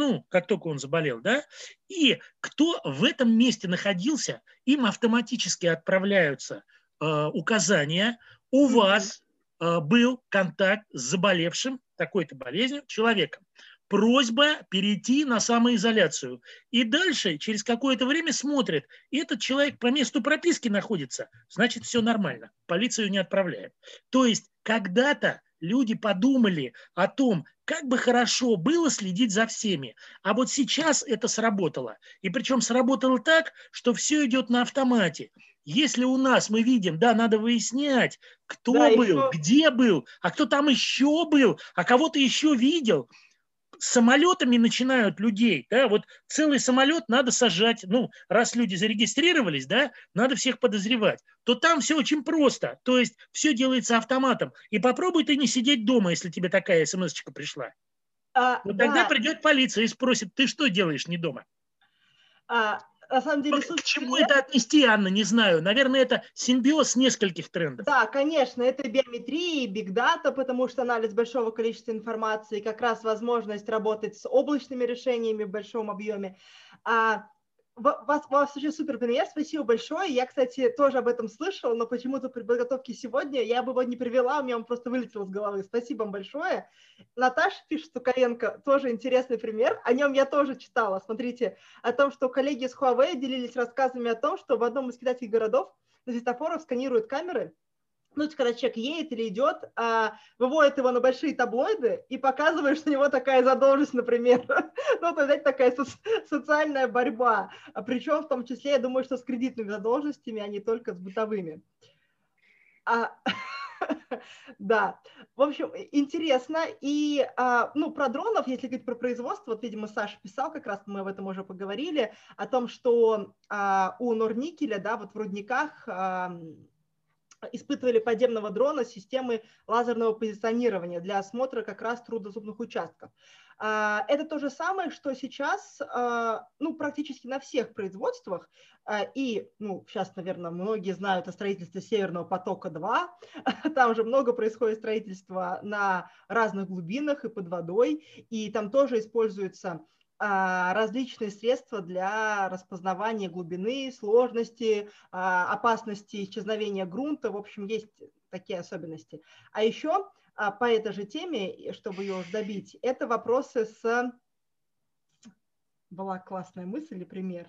ну, как только он заболел, да, и кто в этом месте находился, им автоматически отправляются э, указания, у вас э, был контакт с заболевшим такой-то болезнью человеком. Просьба перейти на самоизоляцию. И дальше, через какое-то время смотрит, этот человек по месту прописки находится, значит, все нормально, полицию не отправляем. То есть когда-то люди подумали о том, как бы хорошо было следить за всеми. А вот сейчас это сработало. И причем сработало так, что все идет на автомате. Если у нас мы видим, да, надо выяснять, кто да, был, еще... где был, а кто там еще был, а кого то еще видел – самолетами начинают людей, да, вот целый самолет надо сажать, ну, раз люди зарегистрировались, да, надо всех подозревать, то там все очень просто, то есть все делается автоматом. И попробуй ты не сидеть дома, если тебе такая смс пришла. А, вот да. тогда придет полиция и спросит, ты что делаешь не дома? А, на самом деле... К чему это отнести, Анна, не знаю. Наверное, это симбиоз нескольких трендов. Да, конечно, это биометрия и бигдата, потому что анализ большого количества информации, как раз возможность работать с облачными решениями в большом объеме. А вас, вас вообще супер пример, спасибо большое. Я, кстати, тоже об этом слышала, но почему-то при подготовке сегодня я бы его не привела, у меня он просто вылетел из головы. Спасибо вам большое. Наташа пишет, Сукаренко, тоже интересный пример. О нем я тоже читала. Смотрите, о том, что коллеги из Huawei делились рассказами о том, что в одном из китайских городов на светофорах сканируют камеры, ну, когда человек едет или идет, а, выводит его на большие таблоиды и показывает, что у него такая задолженность, например. *laughs* ну, то есть такая со- социальная борьба. А причем в том числе, я думаю, что с кредитными задолженностями, а не только с бытовыми. А, *laughs* да, в общем, интересно. И, а, ну, про дронов, если говорить про производство, вот, видимо, Саша писал, как раз мы об этом уже поговорили, о том, что а, у Норникеля, да, вот в рудниках испытывали подземного дрона системы лазерного позиционирования для осмотра как раз трудозубных участков. А, это то же самое, что сейчас а, ну, практически на всех производствах, а, и ну, сейчас, наверное, многие знают о строительстве Северного потока-2, *laughs* там же много происходит строительства на разных глубинах и под водой, и там тоже используется а, различные средства для распознавания глубины, сложности, а, опасности исчезновения грунта. В общем, есть такие особенности. А еще а, по этой же теме, чтобы ее уже добить, это вопросы с была классная мысль или пример.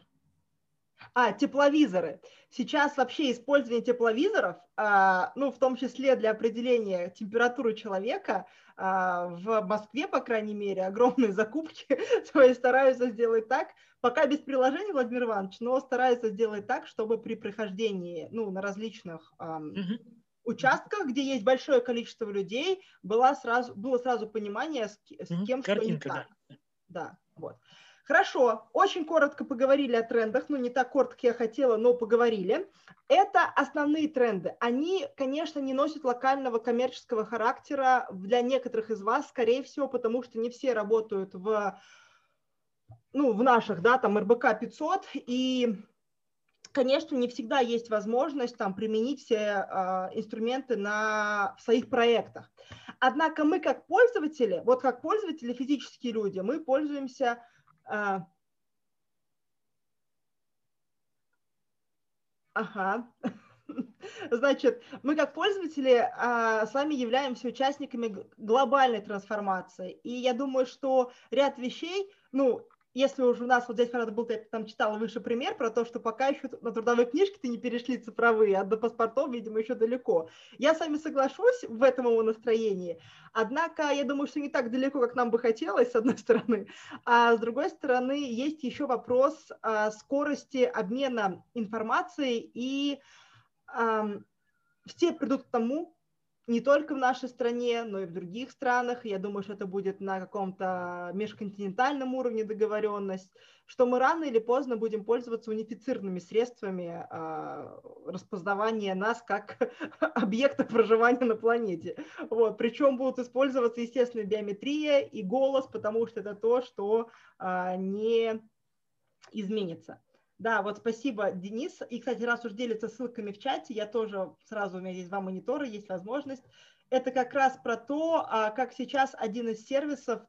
А, тепловизоры. Сейчас вообще использование тепловизоров, а, ну, в том числе для определения температуры человека, а, в Москве, по крайней мере, огромные *laughs* закупки, то есть стараются сделать так, пока без приложения, Владимир Иванович, но стараются сделать так, чтобы при прохождении, ну, на различных участках, где есть большое количество людей, было сразу, было сразу понимание, с, с кем что не так. Да. да, вот. Хорошо, очень коротко поговорили о трендах, ну не так коротко, я хотела, но поговорили. Это основные тренды. Они, конечно, не носят локального коммерческого характера для некоторых из вас, скорее всего, потому что не все работают в, ну, в наших, да, там РБК 500, и конечно, не всегда есть возможность там применить все э, инструменты на в своих проектах. Однако мы как пользователи, вот как пользователи, физические люди, мы пользуемся а, ага. *laughs* Значит, мы как пользователи а, с вами являемся участниками глобальной трансформации. И я думаю, что ряд вещей, ну, если уже у нас вот здесь, правда, был, я там читала выше пример про то, что пока еще на трудовой книжке ты не перешли цифровые, а до паспортов, видимо, еще далеко. Я с вами соглашусь в этом его настроении, однако я думаю, что не так далеко, как нам бы хотелось, с одной *laughs* стороны, а с другой стороны есть еще вопрос а, скорости обмена информацией, и а, все придут к тому, не только в нашей стране, но и в других странах. Я думаю, что это будет на каком-то межконтинентальном уровне договоренность, что мы рано или поздно будем пользоваться унифицированными средствами э, распознавания нас как *laughs* объекта проживания на планете. Вот. Причем будут использоваться, естественно, биометрия и голос, потому что это то, что э, не изменится. Да, вот спасибо, Денис. И, кстати, раз уж делится ссылками в чате, я тоже сразу, у меня здесь два монитора, есть возможность. Это как раз про то, а, как сейчас один из сервисов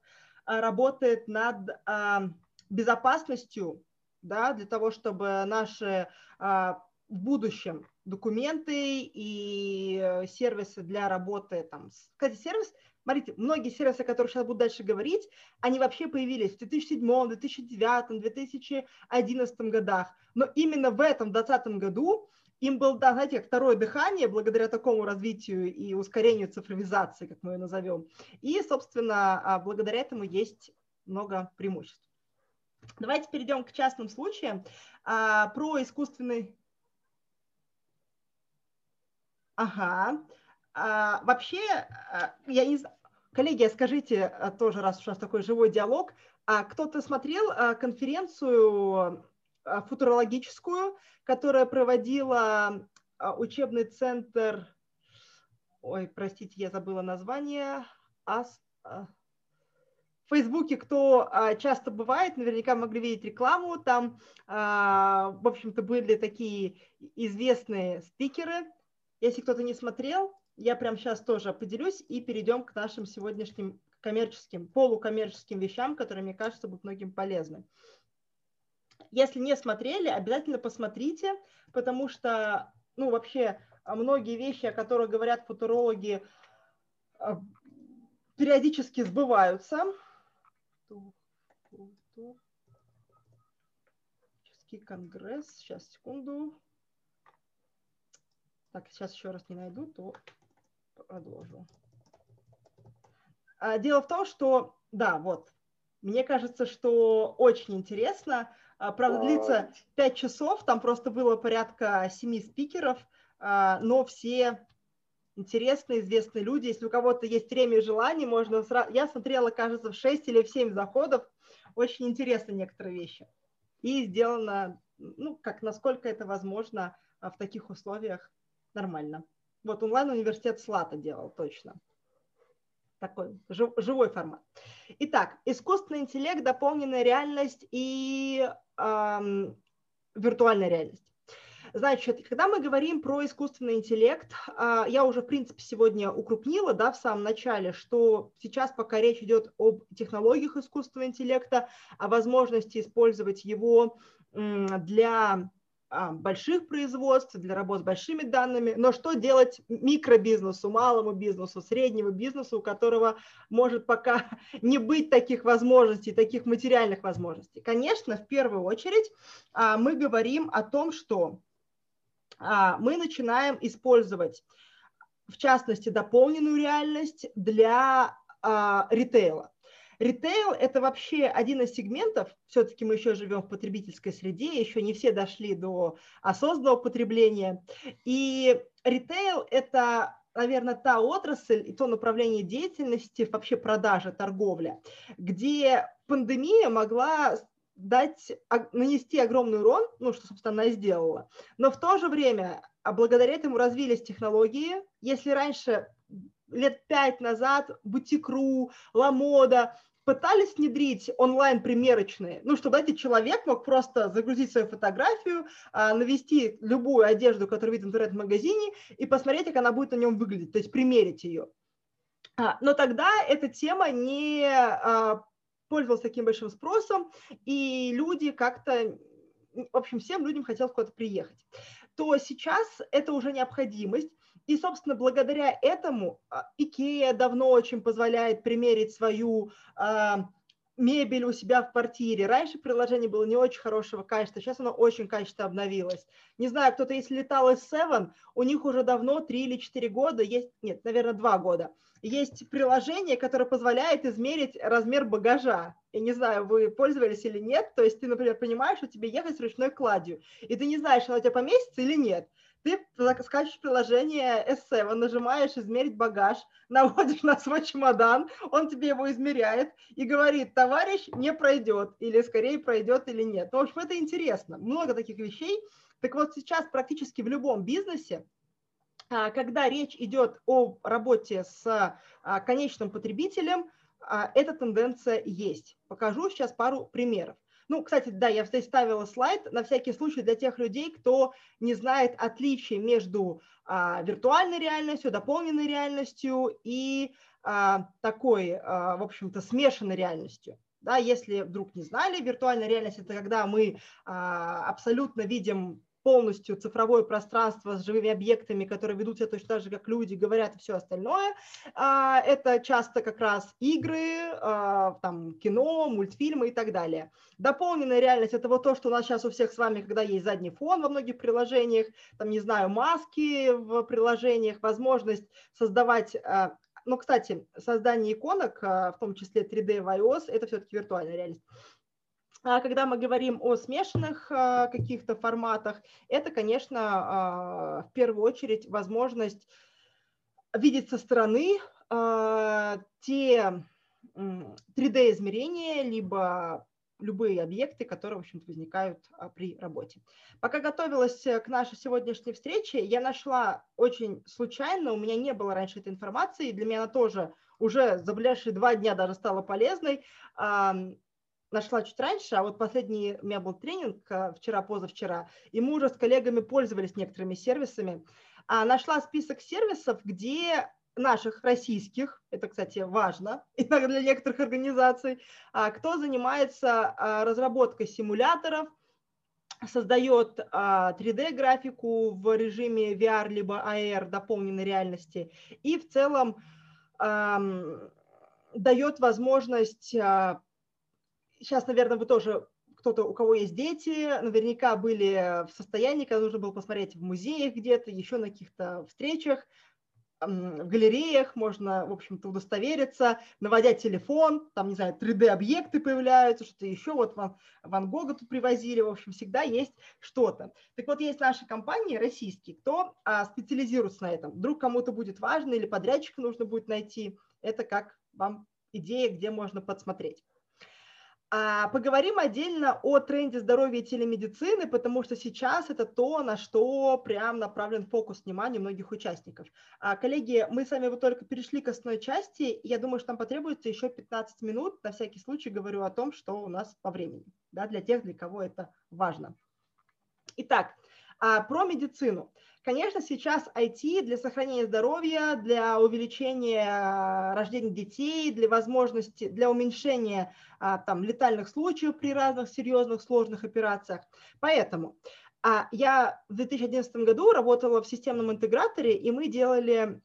а, работает над а, безопасностью, да, для того, чтобы наши в будущем документы и э, сервисы для работы там. Кстати, сервис Смотрите, многие сервисы, о которых сейчас буду дальше говорить, они вообще появились в 2007, 2009, 2011 годах. Но именно в этом 2020 году им было, да, знаете, второе дыхание благодаря такому развитию и ускорению цифровизации, как мы ее назовем. И, собственно, а, благодаря этому есть много преимуществ. Давайте перейдем к частным случаям. А, про искусственный... Ага. А, вообще, а, я не знаю, коллеги, скажите а, тоже, раз у нас такой живой диалог, кто-то смотрел конференцию футурологическую, которая проводила учебный центр, ой, простите, я забыла название, ас, в Фейсбуке, кто часто бывает, наверняка могли видеть рекламу, там, в общем-то, были такие известные спикеры. Если кто-то не смотрел, я прямо сейчас тоже поделюсь и перейдем к нашим сегодняшним коммерческим, полукоммерческим вещам, которые, мне кажется, будут многим полезны. Если не смотрели, обязательно посмотрите, потому что, ну, вообще, многие вещи, о которых говорят футурологи, а, периодически сбываются. конгресс, сейчас, секунду. Так, сейчас еще раз не найду, то продолжу. А, дело в том, что, да, вот, мне кажется, что очень интересно. А, правда, длится 5 часов, там просто было порядка 7 спикеров, а, но все интересные, известные люди. Если у кого-то есть время и желание, можно сразу... Я смотрела, кажется, в 6 или в 7 заходов. Очень интересны некоторые вещи. И сделано, ну, как насколько это возможно в таких условиях нормально. Вот онлайн-университет Слата делал точно. Такой живой формат. Итак, искусственный интеллект, дополненная реальность и эм, виртуальная реальность. Значит, когда мы говорим про искусственный интеллект, а, я уже, в принципе, сегодня укрупнила да, в самом начале, что сейчас пока речь идет об технологиях искусственного интеллекта, о возможности использовать его для больших производств, для работ с большими данными, но что делать микробизнесу, малому бизнесу, среднему бизнесу, у которого может пока *laughs* не быть таких возможностей, таких материальных возможностей? Конечно, в первую очередь а, мы говорим о том, что а, мы начинаем использовать, в частности, дополненную реальность для ритейла. Ритейл – это вообще один из сегментов, все-таки мы еще живем в потребительской среде, еще не все дошли до осознанного потребления. И ритейл – это наверное, та отрасль и то направление деятельности, вообще продажи, торговля, где пандемия могла дать, нанести огромный урон, ну, что, собственно, она и сделала. Но в то же время, а благодаря этому развились технологии. Если раньше лет пять назад Бутикру, Ламода пытались внедрить онлайн-примерочные, ну, чтобы этот человек мог просто загрузить свою фотографию, а, навести любую одежду, которую видит в интернет-магазине, и посмотреть, как она будет на нем выглядеть, то есть примерить ее. А, но тогда эта тема не а, пользовалась таким большим спросом, и люди как-то, в общем, всем людям хотелось куда-то приехать. То сейчас это уже необходимость, и, собственно, благодаря этому Икея давно очень позволяет примерить свою а, мебель у себя в квартире. Раньше приложение было не очень хорошего качества, сейчас оно очень качественно обновилось. Не знаю, кто-то если летал из Seven, у них уже давно 3 или 4 года есть, нет, наверное, 2 года, есть приложение, которое позволяет измерить размер багажа. Я не знаю, вы пользовались или нет, то есть ты, например, понимаешь, что тебе ехать с ручной кладью, и ты не знаешь, она у тебя поместится или нет. Ты скачиваешь приложение S7, нажимаешь «Измерить багаж», *laughs* наводишь на свой чемодан, он тебе его измеряет и говорит, товарищ, не пройдет, или скорее пройдет или нет. Ну, в общем, это интересно. Много таких вещей. Так вот, сейчас практически в любом бизнесе а, когда речь идет о работе с а, конечным потребителем, а, эта тенденция есть. Покажу сейчас пару примеров. Ну, кстати, да, я здесь ставила слайд на всякий случай для тех людей, кто не знает отличий между а, виртуальной реальностью, дополненной реальностью и а, такой, а, в общем-то, смешанной реальностью. Да, если вдруг не знали, виртуальная реальность – это когда мы а, абсолютно видим полностью цифровое пространство с живыми объектами, которые ведут себя точно так же, как люди, говорят и все остальное. А, это часто как раз игры, а, там, кино, мультфильмы и так далее. Дополненная реальность – это вот то, что у нас сейчас у всех с вами, когда есть задний фон во многих приложениях, там, не знаю, маски в приложениях, возможность создавать а, ну, кстати, создание иконок, в том числе 3D в iOS, это все-таки виртуальная реальность. А когда мы говорим о смешанных а, каких-то форматах, это, конечно, а, в первую очередь возможность видеть со стороны те 3D-измерения, либо любые объекты, которые, в общем-то, возникают при работе. Пока готовилась к нашей сегодняшней встрече, я нашла очень случайно, у меня не было раньше этой информации, для меня она тоже уже за ближайшие два дня даже стала полезной нашла чуть раньше, а вот последний у меня был тренинг э, вчера-позавчера, и мы уже с коллегами пользовались некоторыми сервисами. А нашла список сервисов, где наших российских, это, кстати, важно *laughs* иногда для некоторых организаций, а, кто занимается а, разработкой симуляторов, создает 3D-графику а, в режиме VR либо AR дополненной реальности и в целом дает возможность сейчас, наверное, вы тоже кто-то, у кого есть дети, наверняка были в состоянии, когда нужно было посмотреть в музеях где-то, еще на каких-то встречах, в галереях можно, в общем-то, удостовериться, наводя телефон, там, не знаю, 3D-объекты появляются, что-то еще, вот Ван, Ван Гога тут привозили, в общем, всегда есть что-то. Так вот, есть наши компании российские, кто а, специализируется на этом. Вдруг кому-то будет важно или подрядчика нужно будет найти, это как вам идея, где можно подсмотреть. А поговорим отдельно о тренде здоровья и телемедицины, потому что сейчас это то, на что прям направлен фокус внимания многих участников. А, коллеги, мы с вами вот только перешли к основной части. Я думаю, что нам потребуется еще 15 минут. На всякий случай говорю о том, что у нас по времени, да, для тех, для кого это важно. Итак, а, про медицину. Конечно, сейчас IT для сохранения здоровья, для увеличения а, рождения детей, для возможности, для уменьшения а, там, летальных случаев при разных серьезных сложных операциях. Поэтому А я в 2011 году работала в системном интеграторе, и мы делали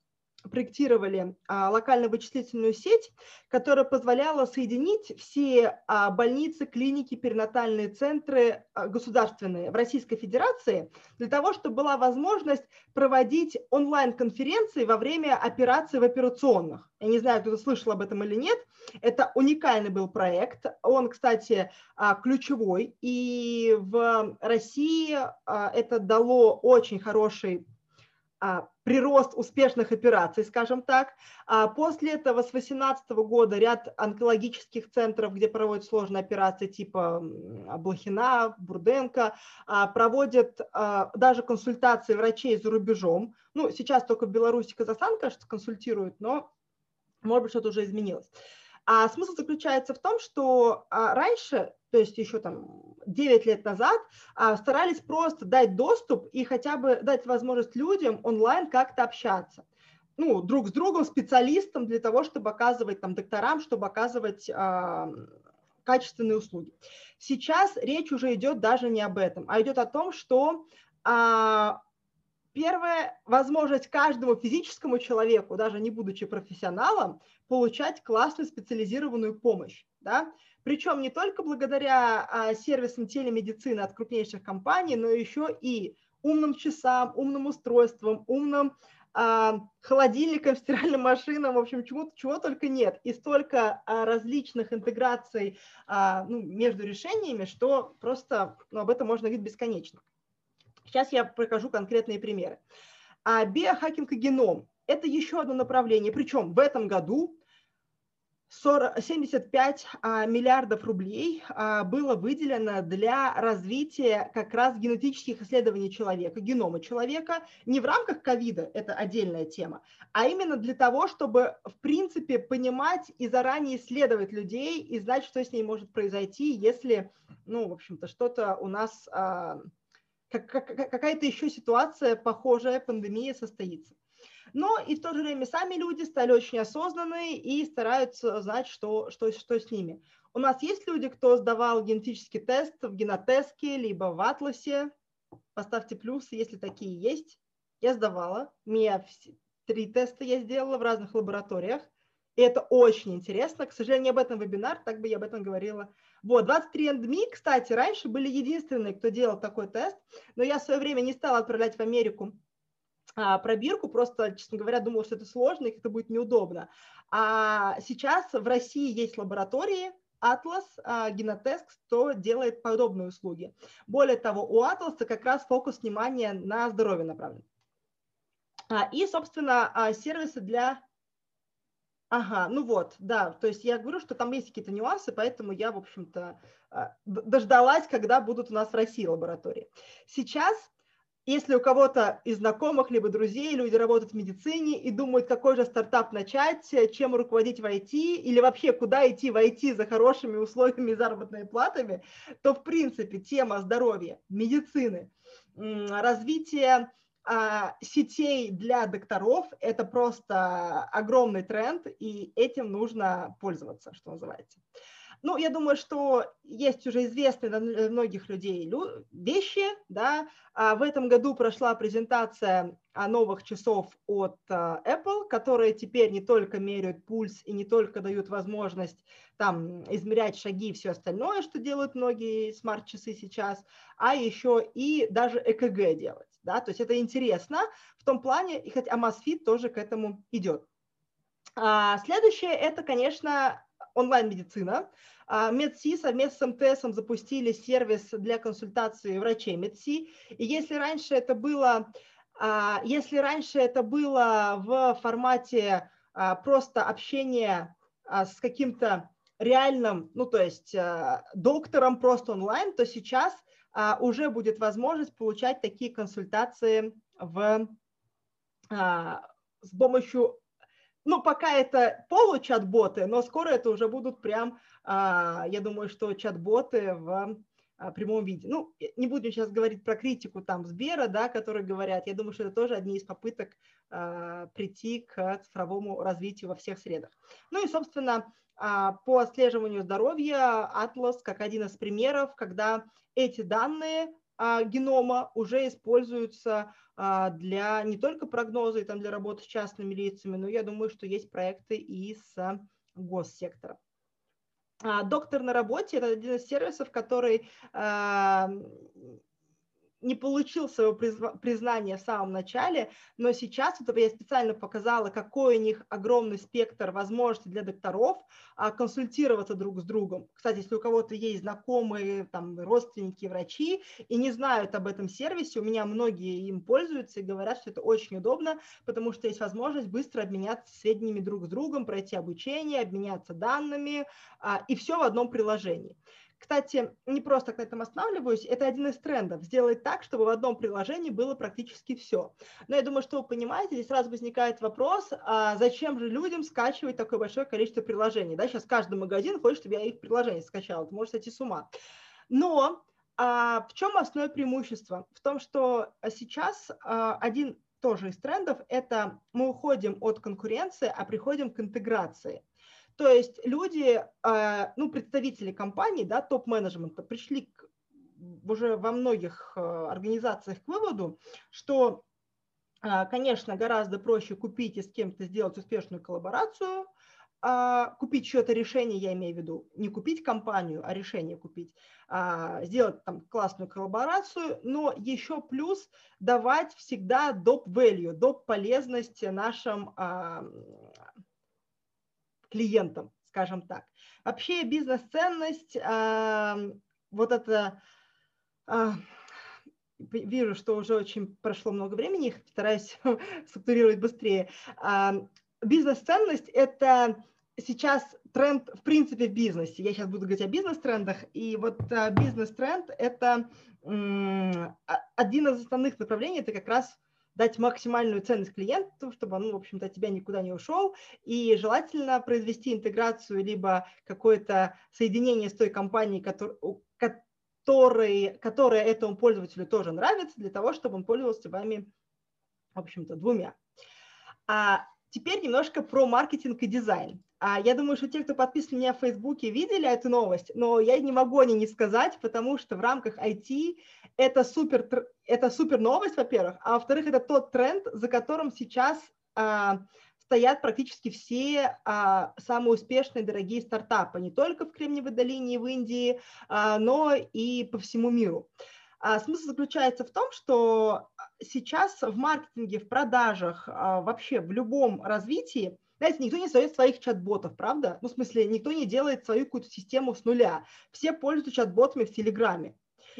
проектировали а, локальную вычислительную сеть, которая позволяла соединить все а, больницы, клиники, перинатальные центры а, государственные в Российской Федерации для того, чтобы была возможность проводить онлайн-конференции во время операций в операционных. Я не знаю, кто-то слышал об этом или нет. Это уникальный был проект. Он, кстати, ключевой. И в России это дало очень хороший прирост успешных операций, скажем так. А после этого с 2018 года ряд онкологических центров, где проводят сложные операции типа Блохина, Бурденко, а, проводят а, даже консультации врачей за рубежом. Ну, сейчас только Беларусь и Казахстан, кажется, консультируют, но, может быть, что-то уже изменилось. А смысл заключается в том, что а, раньше то есть еще там 9 лет назад, а, старались просто дать доступ и хотя бы дать возможность людям онлайн как-то общаться. Ну, друг с другом, специалистам для того, чтобы оказывать там докторам, чтобы оказывать а, качественные услуги. Сейчас речь уже идет даже не об этом, а идет о том, что а, первое, возможность каждому физическому человеку, даже не будучи профессионалом, получать классную специализированную помощь. Да? Причем не только благодаря а, сервисам телемедицины от крупнейших компаний, но еще и умным часам, умным устройствам, умным а, холодильникам, *laughs* стиральным машинам, в общем, чего, чего только нет. И столько а, различных интеграций ну, между решениями, что просто ну, об этом можно говорить бесконечно. Сейчас я покажу конкретные примеры. А, биохакинг и геном – это еще одно направление. Причем в этом году 40, 75 а, миллиардов рублей а, было выделено для развития как раз генетических исследований человека, генома человека, не в рамках ковида, это отдельная тема, а именно для того, чтобы, в принципе, понимать и заранее исследовать людей и знать, что с ней может произойти, если, ну, в общем-то, что-то у нас, а, как, как, какая-то еще ситуация, похожая, пандемия состоится но и в то же время сами люди стали очень осознанные и стараются знать, что, что, что с ними. У нас есть люди, кто сдавал генетический тест в генотеске, либо в атласе. Поставьте плюсы, если такие есть. Я сдавала. У меня три теста я сделала в разных лабораториях. И это очень интересно. К сожалению, об этом вебинар, так бы я об этом говорила. Вот, 23andMe, кстати, раньше были единственные, кто делал такой тест, но я в свое время не стала отправлять в Америку а, пробирку, просто, честно говоря, думала, что это сложно и это будет неудобно. А сейчас в России есть лаборатории, Atlas, а, Генотест, кто делает подобные услуги. Более того, у Atlas как раз фокус внимания на здоровье направлен. А, и, собственно, сервисы для... Ага, ну вот, да, то есть я говорю, что там есть какие-то нюансы, поэтому я, в общем-то, дождалась, когда будут у нас в России лаборатории. Сейчас если у кого-то из знакомых, либо друзей, люди работают в медицине и думают, какой же стартап начать, чем руководить в IT, или вообще куда идти в IT за хорошими условиями и заработными платами, то, в принципе, тема здоровья, медицины, развитие а, сетей для докторов – это просто огромный тренд, и этим нужно пользоваться, что называется. Ну, я думаю, что есть уже известные для многих людей вещи, да. А в этом году прошла презентация новых часов от а, Apple, которые теперь не только меряют пульс и не только дают возможность там измерять шаги и все остальное, что делают многие смарт-часы сейчас, а еще и даже ЭКГ делать, да. То есть это интересно в том плане, и хоть Amazfit тоже к этому идет. А следующее – это, конечно, онлайн-медицина. А, Медси совместно с МТС запустили сервис для консультации врачей Медси. И если раньше это было, а, если раньше это было в формате а, просто общения с каким-то реальным, ну то есть доктором просто онлайн, то сейчас уже будет возможность получать такие консультации в, с помощью ну, пока это получат-боты, но скоро это уже будут прям, а, я думаю, что чат-боты в а, прямом виде. Ну, не будем сейчас говорить про критику там Сбера, да, которые говорят, я думаю, что это тоже одни из попыток а, прийти к цифровому развитию во всех средах. Ну и, собственно, по отслеживанию здоровья Atlas как один из примеров, когда эти данные а, генома уже используются для не только прогноза и там для работы с частными лицами, но я думаю, что есть проекты и с госсектором. А, доктор на работе – это один из сервисов, который не получил своего признания в самом начале, но сейчас вот я специально показала, какой у них огромный спектр возможностей для докторов а, консультироваться друг с другом. Кстати, если у кого-то есть знакомые, там, родственники, врачи и не знают об этом сервисе, у меня многие им пользуются и говорят, что это очень удобно, потому что есть возможность быстро обменяться сведениями друг с другом, пройти обучение, обменяться данными, а, и все в одном приложении. Кстати, не просто на этом останавливаюсь, это один из трендов, сделать так, чтобы в одном приложении было практически все. Но я думаю, что вы понимаете, здесь сразу возникает вопрос, а зачем же людям скачивать такое большое количество приложений? Да, сейчас каждый магазин хочет, чтобы я их приложение скачал, это может сойти с ума. Но а в чем основное преимущество? В том, что сейчас а, один тоже из трендов – это мы уходим от конкуренции, а приходим к интеграции. То есть люди, а, ну, представители компаний, да, топ-менеджмента пришли к, уже во многих а, организациях к выводу, что, а, конечно, гораздо проще купить и с кем-то сделать успешную коллаборацию, купить что-то решение, я имею в виду, не купить компанию, а решение купить, сделать там классную коллаборацию, но еще плюс давать всегда доп. value, доп. полезность нашим клиентам, скажем так. Вообще бизнес-ценность, э, вот это, э, вижу, что уже очень прошло много времени, *laughs* стараюсь *laughs* структурировать быстрее. Э, бизнес-ценность – это сейчас тренд, в принципе, в бизнесе. Я сейчас буду говорить о бизнес-трендах, и вот бизнес-тренд – это один из основных направлений, это как раз дать максимальную ценность клиенту, чтобы он, в общем-то, от тебя никуда не ушел, и желательно произвести интеграцию либо какое-то соединение с той компанией, который, который, которая этому пользователю тоже нравится, для того, чтобы он пользовался вами, в общем-то, двумя. А теперь немножко про маркетинг и дизайн. А я думаю, что те, кто подписан меня в Фейсбуке, видели эту новость, но я не могу о ней не сказать, потому что в рамках IT это супер, это супер новость, во-первых, а во-вторых, это тот тренд, за которым сейчас а, стоят практически все а, самые успешные дорогие стартапы, не только в Кремниевой долине в Индии, а, но и по всему миру. А, смысл заключается в том, что сейчас в маркетинге, в продажах, а, вообще в любом развитии знаете, никто не создает своих чат-ботов, правда? Ну, в смысле, никто не делает свою какую-то систему с нуля. Все пользуются чат-ботами в Телеграме.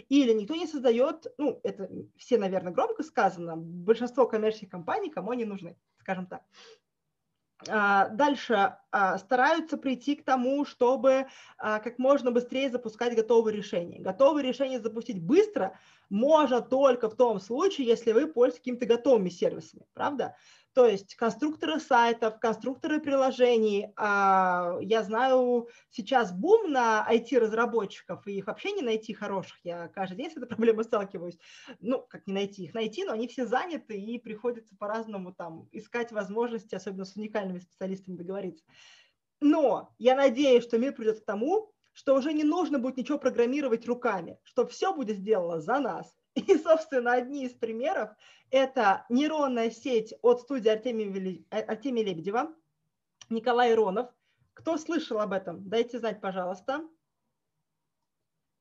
Или никто не создает, ну, это все, наверное, громко сказано, большинство коммерческих компаний, кому они нужны, скажем так. А, дальше а, стараются прийти к тому, чтобы а, как можно быстрее запускать готовые решения. Готовые решения запустить быстро можно только в том случае, если вы пользуетесь какими-то готовыми сервисами, правда? То есть конструкторы сайтов, конструкторы приложений. А, я знаю, сейчас бум на IT-разработчиков, и их вообще не найти хороших. Я каждый день с этой *laughs* проблемой сталкиваюсь. Ну, как не найти их? Найти, но они все заняты, и приходится по-разному там искать возможности, особенно с уникальными специалистами договориться. Но я надеюсь, что мир придет к тому, что уже не нужно будет ничего программировать руками, что все будет сделано за нас. И, собственно, одни из примеров – это нейронная сеть от студии Артемия, Артемия Лебедева, Николай Иронов. Кто слышал об этом? Дайте знать, пожалуйста.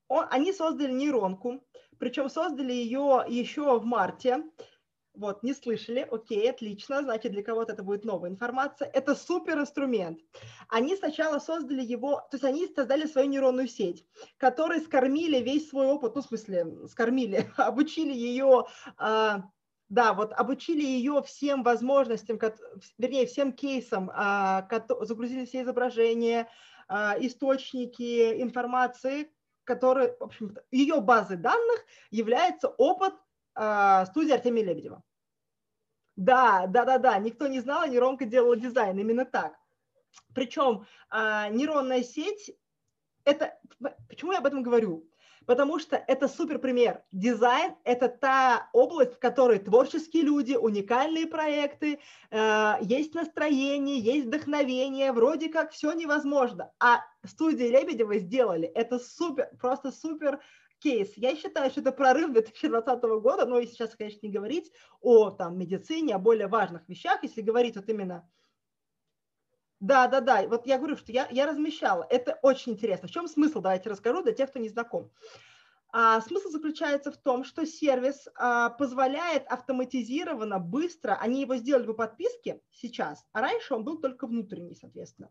Он, они создали нейронку, причем создали ее еще в марте. Вот, не слышали, окей, отлично, значит, для кого-то это будет новая информация. Это супер инструмент. Они сначала создали его, то есть они создали свою нейронную сеть, которые скормили весь свой опыт, ну, в смысле, скормили, *laughs* обучили ее, а, да, вот обучили ее всем возможностям, вернее, всем кейсам, а, загрузили все изображения, а, источники информации, которые, в общем ее базой данных является опыт а, студии Артемия Лебедева. Да, да, да, да, никто не знал, а нейронка делала дизайн, именно так. Причем а, нейронная сеть, это, почему я об этом говорю? Потому что это супер пример. Дизайн – это та область, в которой творческие люди, уникальные проекты, э, есть настроение, есть вдохновение, вроде как все невозможно. А студии Лебедева сделали. Это супер, просто супер кейс. Я считаю, что это прорыв 2020 года, но и сейчас, конечно, не говорить о там, медицине, о более важных вещах, если говорить вот именно да, да, да. Вот я говорю, что я, я размещала. Это очень интересно. В чем смысл? Давайте расскажу для тех, кто не знаком. А, смысл заключается в том, что сервис а, позволяет автоматизированно, быстро, они его сделали по подписке сейчас, а раньше он был только внутренний, соответственно,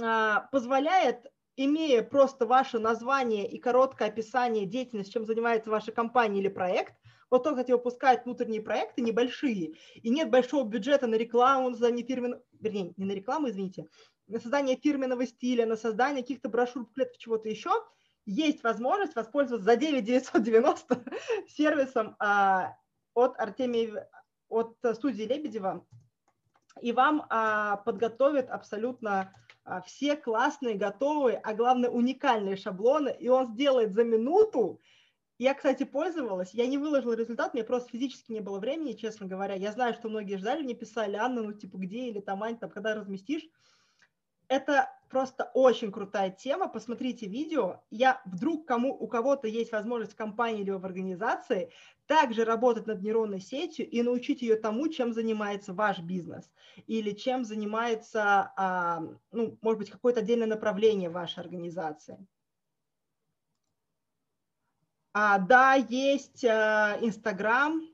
а, позволяет имея просто ваше название и короткое описание деятельности, чем занимается ваша компания или проект, вот то, кстати, выпускают внутренние проекты небольшие, и нет большого бюджета на рекламу, на создание фирменного, вернее, не на рекламу, извините, на создание фирменного стиля, на создание каких-то брошюр, буклетов, чего-то еще, есть возможность воспользоваться за 9 990 *laughs* сервисом а, от Артемия, от студии Лебедева, и вам а, подготовят абсолютно все классные, готовые, а главное уникальные шаблоны, и он сделает за минуту. Я, кстати, пользовалась, я не выложила результат, мне просто физически не было времени, честно говоря. Я знаю, что многие ждали, мне писали, Анна, ну типа где или там, Ань, там, когда разместишь. Это просто очень крутая тема, посмотрите видео. Я вдруг кому, у кого-то есть возможность в компании или в организации также работать над нейронной сетью и научить ее тому, чем занимается ваш бизнес или чем занимается, а, ну, может быть, какое-то отдельное направление вашей организации. А, да, есть Инстаграм, а,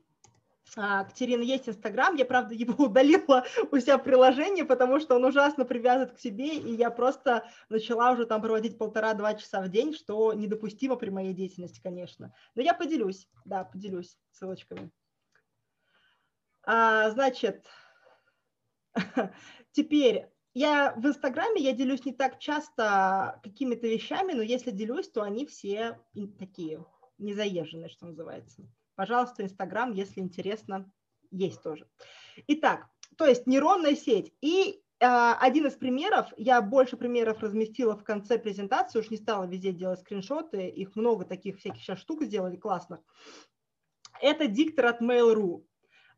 Катерина, есть Инстаграм, я, правда, его *laughs* удалила у себя приложение, потому что он ужасно привязан к себе, и я просто начала уже там проводить полтора-два часа в день, что недопустимо при моей деятельности, конечно. Но я поделюсь, да, поделюсь ссылочками. А, значит, *laughs* теперь я в Инстаграме я делюсь не так часто какими-то вещами, но если делюсь, то они все такие незаезженные, что называется. Пожалуйста, Инстаграм, если интересно, есть тоже. Итак, то есть нейронная сеть. И э, один из примеров, я больше примеров разместила в конце презентации, уж не стала везде делать скриншоты, их много таких всяких сейчас штук сделали классных. Это диктор от Mail.ru.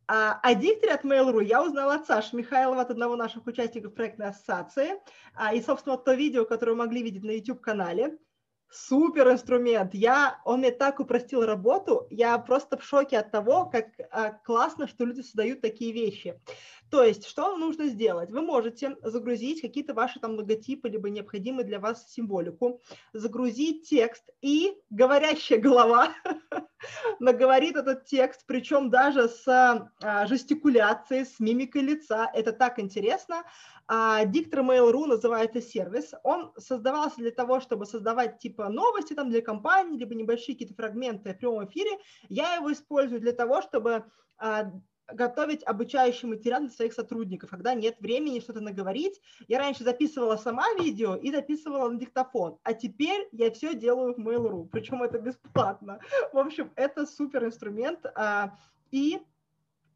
А, о дикторе от Mail.ru я узнала от Саши Михайлова, от одного наших участников проектной ассоциации. А, и, собственно, то видео, которое вы могли видеть на YouTube-канале супер инструмент. Я, он мне так упростил работу, я просто в шоке от того, как а, классно, что люди создают такие вещи. То есть, что нужно сделать? Вы можете загрузить какие-то ваши там логотипы, либо необходимые для вас символику, загрузить текст, и говорящая голова *laughs* наговорит этот текст, причем даже с а, жестикуляцией, с мимикой лица. Это так интересно. А, диктор Mail.ru называется сервис. Он создавался для того, чтобы создавать типа новости там для компании, либо небольшие какие-то фрагменты в прямом эфире. Я его использую для того, чтобы а, готовить обучающий материал для своих сотрудников, когда нет времени что-то наговорить. Я раньше записывала сама видео и записывала на диктофон, а теперь я все делаю в Mail.ru, причем это бесплатно. В общем, это супер инструмент. А, и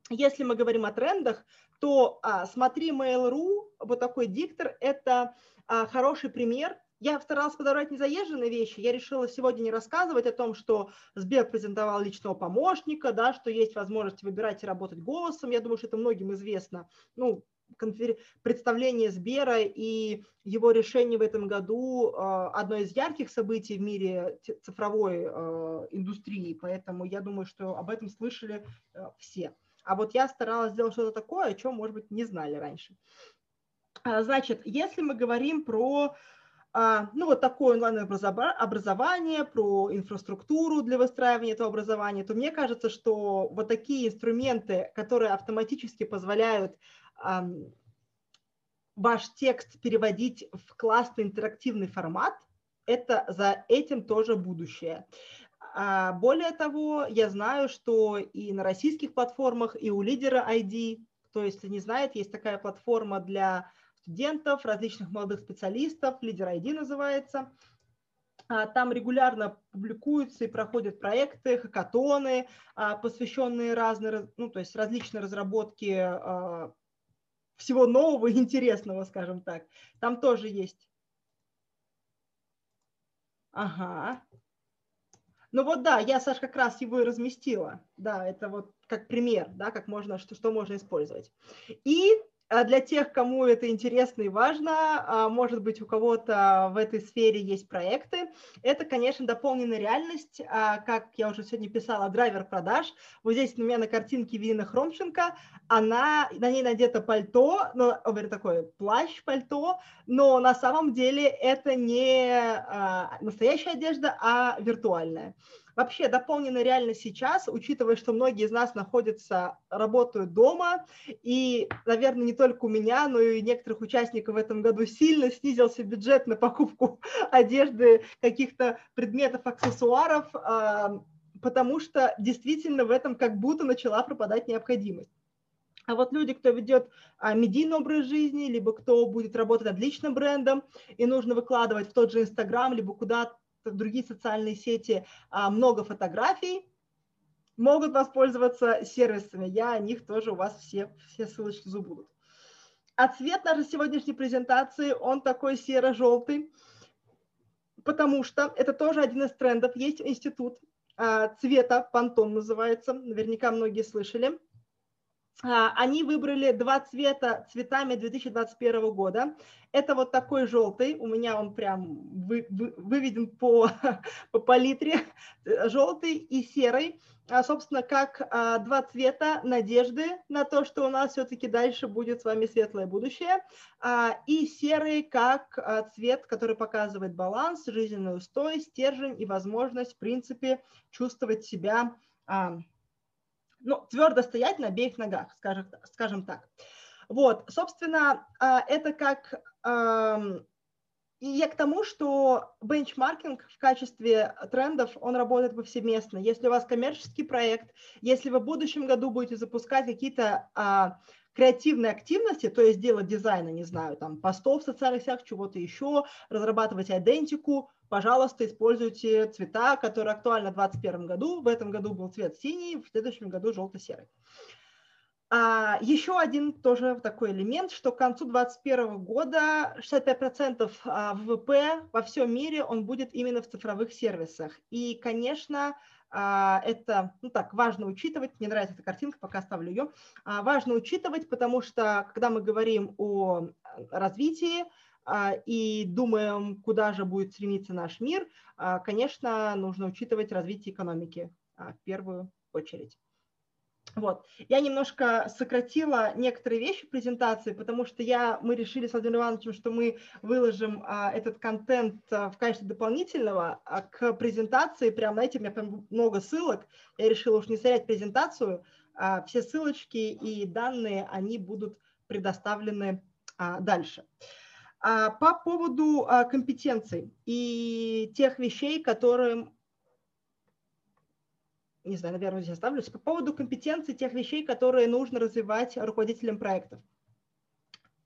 если мы говорим о трендах, то а, смотри Mail.ru, вот такой диктор, это хороший пример я старалась подобрать незаезженные вещи. Я решила сегодня не рассказывать о том, что Сбер презентовал личного помощника, да, что есть возможность выбирать и работать голосом. Я думаю, что это многим известно. Ну, конфер... представление Сбера и его решение в этом году э, одно из ярких событий в мире цифровой э, индустрии, поэтому я думаю, что об этом слышали э, все. А вот я старалась сделать что-то такое, о чем, может быть, не знали раньше. А, значит, если мы говорим про а, ну, вот такое онлайн-образование, про инфраструктуру для выстраивания этого образования, то мне кажется, что вот такие инструменты, которые автоматически позволяют ваш текст переводить в классный интерактивный формат, это за этим тоже будущее. А более того, я знаю, что и на российских платформах, и у лидера ID, кто, если не знает, есть такая платформа для студентов, различных молодых специалистов, лидер ID называется. А, там регулярно публикуются и проходят проекты, хакатоны, а, посвященные разные, ну, то есть различные разработки всего нового *laughs* и интересного, скажем так. Там тоже есть. Ага. Ну вот да, я, Саш, как раз его и разместила. Да, это вот как пример, да, как можно, что, что можно использовать. И для тех, кому это интересно и важно, а, может быть, у кого-то в этой сфере есть проекты, это, конечно, дополненная реальность, а, как я уже сегодня писала, драйвер продаж. Вот здесь у меня на картинке видно Хромченко, она, на ней надето пальто, ну, говорю, такой плащ-пальто, но на самом деле это не настоящая одежда, а виртуальная. Вообще дополненная реальность сейчас, учитывая, что многие из нас находятся, работают дома, и, наверное, не только у меня, но и некоторых участников в этом году сильно снизился бюджет на покупку *laughs* одежды, каких-то предметов, аксессуаров, а, потому что действительно в этом как будто начала пропадать необходимость. А вот люди, кто ведет а, медийный образ жизни, либо кто будет работать над брендом, и нужно выкладывать в тот же Инстаграм, либо куда другие социальные сети а, много фотографий, могут воспользоваться сервисами. Я о них тоже у вас все, все ссылочки забуду. А цвет нашей сегодняшней презентации, он такой серо-желтый, потому что это тоже один из трендов. Есть институт а, цвета, Пантон называется, наверняка многие слышали. А, они выбрали два цвета цветами 2021 года. Это вот такой желтый, у меня он прям вы, вы, выведен по, *laughs* по палитре, желтый и серый. А, собственно, как а, два цвета надежды на то, что у нас все-таки дальше будет с вами светлое будущее. А, и серый как а, цвет, который показывает баланс, жизненный устой, стержень и возможность, в принципе, чувствовать себя а, ну, твердо стоять на обеих ногах, скажем, скажем так. Вот, собственно, а, это как... И я к тому, что бенчмаркинг в качестве трендов, он работает повсеместно. Если у вас коммерческий проект, если вы в будущем году будете запускать какие-то а, креативные активности, то есть делать дизайна, не знаю, там, постов в социальных сетях, чего-то еще, разрабатывать идентику, пожалуйста, используйте цвета, которые актуальны в 2021 году. В этом году был цвет синий, в следующем году желто-серый. А, еще один тоже такой элемент, что к концу 2021 года 65% а, ВВП во всем мире он будет именно в цифровых сервисах. И, конечно, а, это, ну так, важно учитывать, мне нравится эта картинка, пока оставлю ее, а, важно учитывать, потому что, когда мы говорим о развитии, а, и думаем, куда же будет стремиться наш мир, а, конечно, нужно учитывать развитие экономики а, в первую очередь. Вот. Я немножко сократила некоторые вещи в презентации, потому что я, мы решили с Владимиром Ивановичем, что мы выложим а, этот контент а, в качестве дополнительного а, к презентации. Прямо, знаете, у меня прям много ссылок. Я решила уж не сорять презентацию. А, все ссылочки и данные, они будут предоставлены а, дальше. А, по поводу а, компетенций и тех вещей, которые, не знаю, наверное, здесь оставлюсь, по поводу компетенций тех вещей, которые нужно развивать руководителям проектов.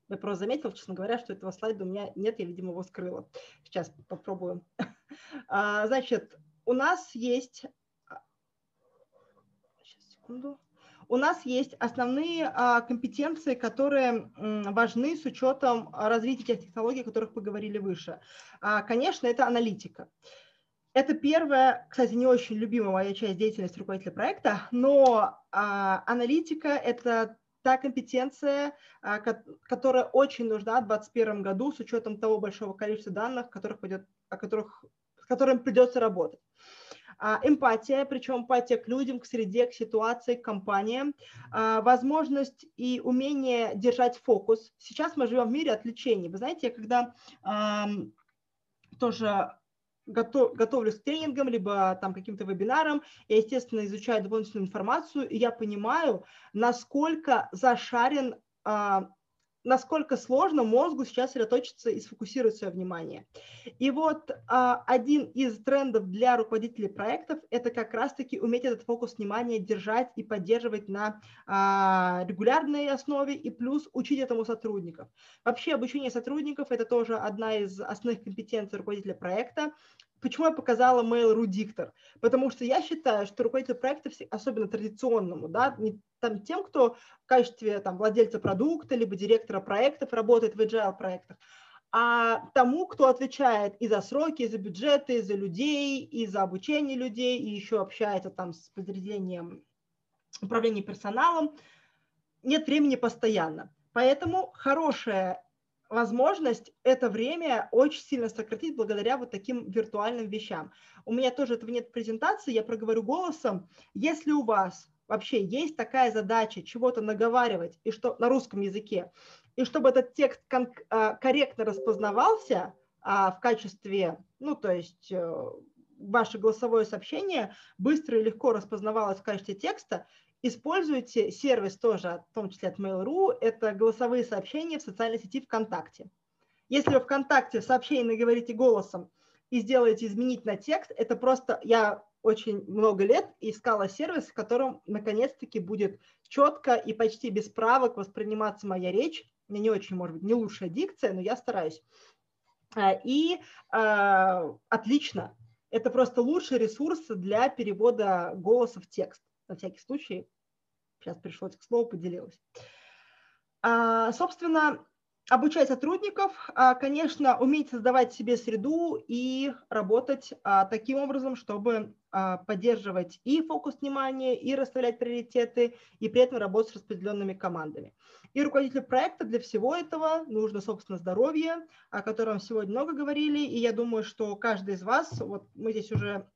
Я просто заметила, честно говоря, что этого слайда у меня нет, я, видимо, его скрыла. Сейчас попробую. *laughs* А, значит, у нас есть... Сейчас, секунду у нас есть основные а, компетенции, которые важны с учетом развития тех технологий, о которых поговорили выше. А, конечно, это аналитика. Это первая, кстати, не очень любимая моя часть деятельности руководителя проекта, но а, аналитика – это та компетенция, которая очень нужна в 2021 году с учетом того большого количества данных, которых пойдет, о которых, с которыми придется работать. А, эмпатия, причем эмпатия к людям, к среде, к ситуации, к компаниям, а, возможность и умение держать фокус. Сейчас мы живем в мире отвлечений. Вы знаете, я когда тоже готов, готовлюсь к тренингам, либо там каким-то вебинарам, я, естественно, изучаю дополнительную информацию, и я понимаю, насколько зашарен а, насколько сложно мозгу сейчас сосредоточиться и сфокусировать свое внимание. И вот а, один из трендов для руководителей проектов – это как раз-таки уметь этот фокус внимания держать и поддерживать на а, регулярной основе и плюс учить этому сотрудников. Вообще обучение сотрудников – это тоже одна из основных компетенций руководителя проекта. Почему я показала Mail.ru диктор? Потому что я считаю, что руководитель проекта, особенно традиционному, да, не там, тем, кто в качестве там, владельца продукта либо директора проектов работает в agile проектах, а тому, кто отвечает и за сроки, и за бюджеты, и за людей, и за обучение людей, и еще общается там с подразделением управления персоналом, нет времени постоянно. Поэтому хорошая возможность это время очень сильно сократить благодаря вот таким виртуальным вещам. У меня тоже этого нет презентации, я проговорю голосом. Если у вас вообще есть такая задача чего-то наговаривать и что на русском языке, и чтобы этот текст а, корректно распознавался а, в качестве, ну то есть э, ваше голосовое сообщение быстро и легко распознавалось в качестве текста, используйте сервис тоже, в том числе от Mail.ru, это голосовые сообщения в социальной сети ВКонтакте. Если вы ВКонтакте в сообщении наговорите голосом и сделаете изменить на текст, это просто, я очень много лет искала сервис, в котором наконец-таки будет четко и почти без правок восприниматься моя речь. У меня не очень, может быть, не лучшая дикция, но я стараюсь. А, и э, отлично. Это просто лучший ресурс для перевода голоса в текст на всякий случай, сейчас пришлось к слову, поделилась. А, собственно, обучать сотрудников, а, конечно, уметь создавать себе среду и работать а, таким образом, чтобы а, поддерживать и фокус внимания, и расставлять приоритеты, и при этом работать с распределенными командами. И руководителю проекта для всего этого нужно, собственно, здоровье, о котором сегодня много говорили, и я думаю, что каждый из вас, вот мы здесь уже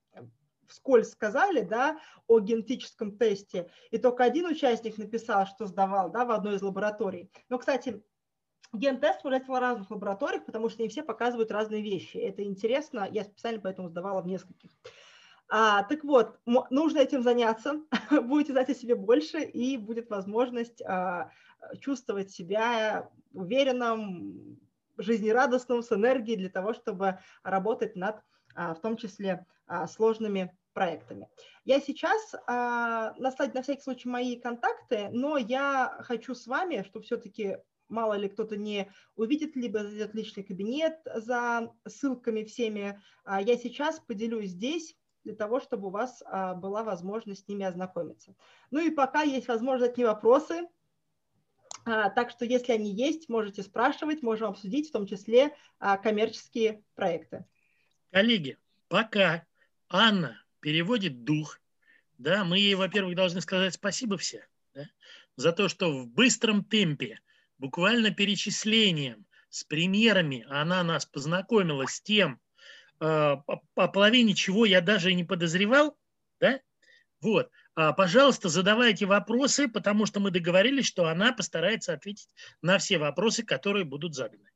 вскользь сказали, да, о генетическом тесте, и только один участник написал, что сдавал, да, в одной из лабораторий. Но, кстати, Ген-тест можно в разных лабораториях, потому что они все показывают разные вещи. Это интересно, я специально поэтому сдавала в нескольких. А, так вот, нужно этим заняться, *laughs* будете знать о себе больше, и будет возможность а, чувствовать себя уверенным, жизнерадостным, с энергией для того, чтобы работать над, в том числе, а, сложными проектами. Я сейчас а, наставить на всякий случай мои контакты, но я хочу с вами, чтобы все-таки мало ли кто-то не увидит, либо зайдет личный кабинет за ссылками всеми, а, я сейчас поделюсь здесь для того, чтобы у вас а, была возможность с ними ознакомиться. Ну и пока есть возможность не вопросы, а, так что если они есть, можете спрашивать, можем обсудить, в том числе коммерческие проекты. Коллеги, пока Анна переводит дух. Да, мы ей, во-первых, должны сказать спасибо все да, за то, что в быстром темпе, буквально перечислением, с примерами она нас познакомила с тем, э, по половине чего я даже и не подозревал. Да? Вот. А, пожалуйста, задавайте вопросы, потому что мы договорились, что она постарается ответить на все вопросы, которые будут заданы.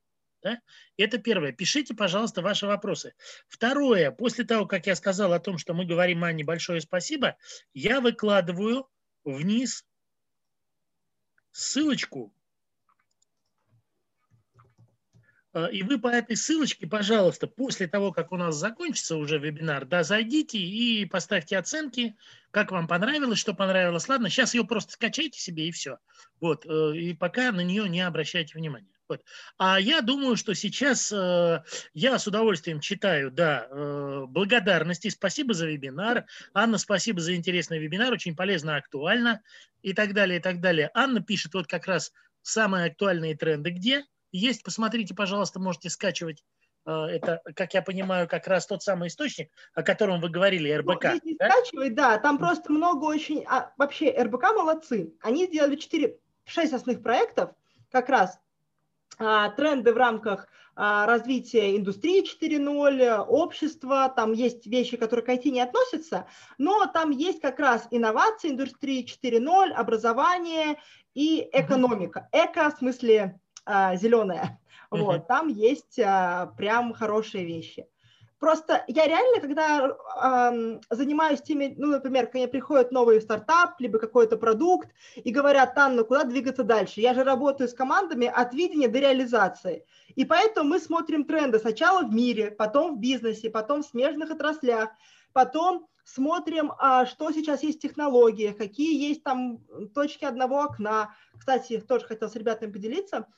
Да? Это первое. Пишите, пожалуйста, ваши вопросы. Второе. После того, как я сказал о том, что мы говорим Анне большое спасибо, я выкладываю вниз ссылочку. А, и вы по этой ссылочке, пожалуйста, после того, как у нас закончится уже вебинар, да, зайдите и поставьте оценки, как вам понравилось, что понравилось. Ладно, сейчас ее просто скачайте себе и все. Вот, э, и пока на нее не обращайте внимания. Вот. А я думаю, что сейчас э, я с удовольствием читаю, да, э, благодарности. Спасибо за вебинар. Анна, спасибо за интересный вебинар, очень полезно, актуально и так далее, и так далее. Анна пишет вот как раз самые актуальные тренды. Где? Есть, посмотрите, пожалуйста, можете скачивать э, это, как я понимаю, как раз тот самый источник, о котором вы говорили, РБК. Ну, если да? скачивать, да, там просто много очень... А, вообще, РБК молодцы. Они сделали 4, 6 основных проектов, как раз тренды в рамках а, развития индустрии 4.0, общества, там есть вещи, которые к IT не относятся, но там есть как раз инновации индустрии 4.0, образование и экономика. Эко в смысле а, зеленая. Вот, там есть прям хорошие вещи. Просто я реально, когда э, занимаюсь теми, ну, например, ко мне приходит новый стартап, либо какой-то продукт, и говорят, Анна, куда двигаться дальше? Я же работаю с командами от видения до реализации. И поэтому мы смотрим тренды сначала в мире, потом в бизнесе, потом в смежных отраслях, потом смотрим, а, что сейчас есть в технологиях, какие есть там точки одного окна. Кстати, тоже хотел с ребятами поделиться –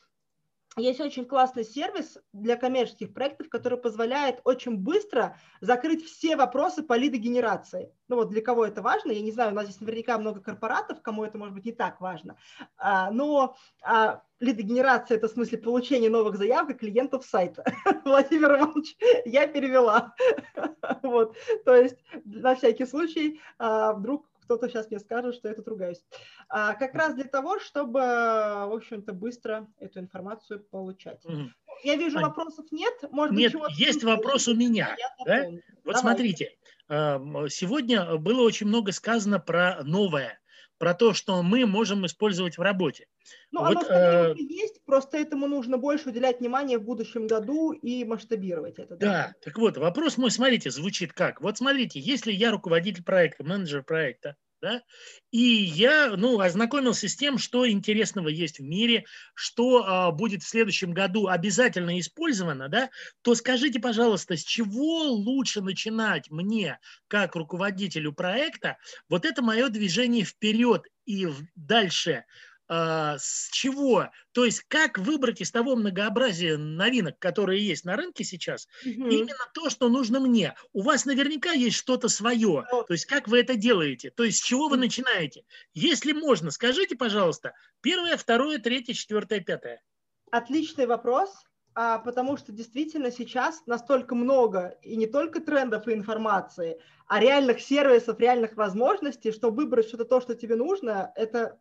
есть очень классный сервис для коммерческих проектов, который позволяет очень быстро закрыть все вопросы по лидогенерации. Ну вот для кого это важно, я не знаю, у нас здесь наверняка много корпоратов, кому это может быть не так важно, а, но а, лидогенерация – это в смысле получения новых заявок клиентов сайта. *laughs* Владимир Иванович, я перевела. *laughs* вот. То есть на всякий случай а, вдруг кто-то сейчас мне скажет, что я тут ругаюсь. А, как раз для того, чтобы, в общем-то, быстро эту информацию получать. Угу. Я вижу, вопросов нет. Может нет, быть, есть вопрос у меня. Да? Вот Давай. смотрите, эм, сегодня было очень много сказано про новое, про то, что мы можем использовать в работе. Ну, вот, оно э... есть, просто этому нужно больше уделять внимание в будущем году и масштабировать это. Да? да, так вот, вопрос мой, смотрите, звучит как. Вот смотрите, если я руководитель проекта, менеджер проекта, да? И я ну, ознакомился с тем, что интересного есть в мире, что а, будет в следующем году обязательно использовано, да? то скажите, пожалуйста, с чего лучше начинать мне, как руководителю проекта, вот это мое движение вперед и дальше а, с чего, то есть как выбрать из того многообразия новинок, которые есть на рынке сейчас, угу. именно то, что нужно мне. У вас наверняка есть что-то свое, то есть как вы это делаете, то есть с чего вы начинаете. Если можно, скажите, пожалуйста, первое, второе, третье, четвертое, пятое. Отличный вопрос, а, потому что действительно сейчас настолько много и не только трендов и информации, а реальных сервисов, реальных возможностей, что выбрать что-то то, что тебе нужно, это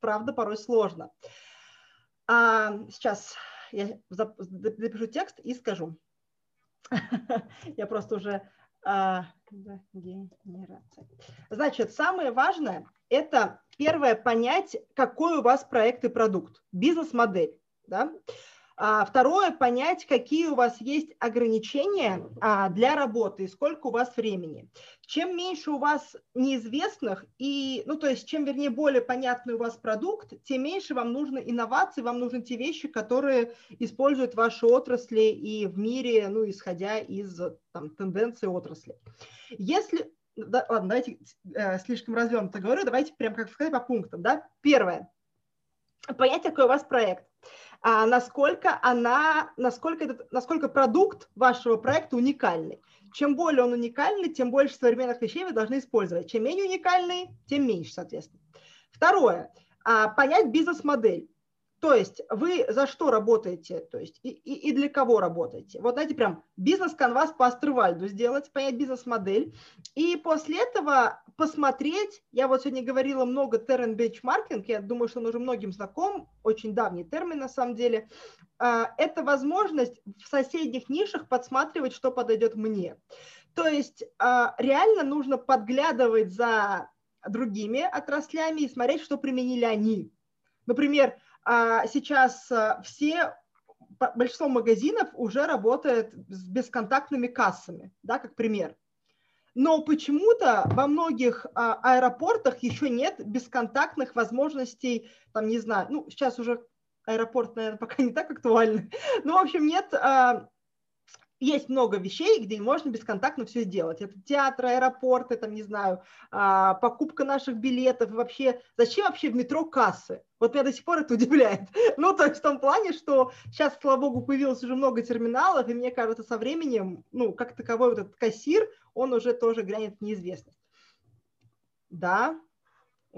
правда, порой сложно. А, сейчас я запишу текст и скажу. *laughs* Я просто уже... А, Значит, самое важное – это первое понять, какой у вас проект и продукт, бизнес-модель. Да? А второе, понять, какие у вас есть ограничения а, для работы и сколько у вас времени. Чем меньше у вас неизвестных, и, ну, то есть, чем, вернее, более понятный у вас продукт, тем меньше вам нужно инноваций, вам нужны те вещи, которые используют ваши отрасли и в мире, ну, исходя из там, тенденций отрасли. Если да, ладно, давайте э, слишком развернуто говорю, давайте прям, как сказать, по пунктам. Да? Первое. Понять, какой у вас проект а насколько она, насколько, этот, насколько продукт вашего проекта уникальный. Чем более он уникальный, тем больше современных вещей вы должны использовать. Чем менее уникальный, тем меньше, соответственно. Второе. А, понять бизнес-модель. То есть вы за что работаете, то есть и, и, и для кого работаете. Вот знаете, прям бизнес-канвас по Аструвальду сделать, понять бизнес-модель. И после этого посмотреть, я вот сегодня говорила много термин бенчмаркинг, я думаю, что он уже многим знаком, очень давний термин на самом деле. А, это возможность в соседних нишах подсматривать, что подойдет мне. То есть а, реально нужно подглядывать за другими отраслями и смотреть, что применили они. Например, сейчас э, все, большинство магазинов уже работает с бесконтактными кассами, да, как пример. Но почему-то во многих а, аэропортах еще нет бесконтактных возможностей, там, не знаю, ну, сейчас уже аэропорт, наверное, *laughs* пока не так актуальны, но, в общем, нет а, есть много вещей, где можно бесконтактно все сделать. Это театр, аэропорты, там, не знаю, а, покупка наших билетов. Вообще, зачем вообще в метро кассы? Вот меня до сих пор это удивляет. *laughs* Ну, то есть в том плане, что сейчас, слава богу, появилось уже много терминалов, и мне кажется, со временем, ну, как таковой вот этот кассир, он уже тоже грянет в неизвестность. Да,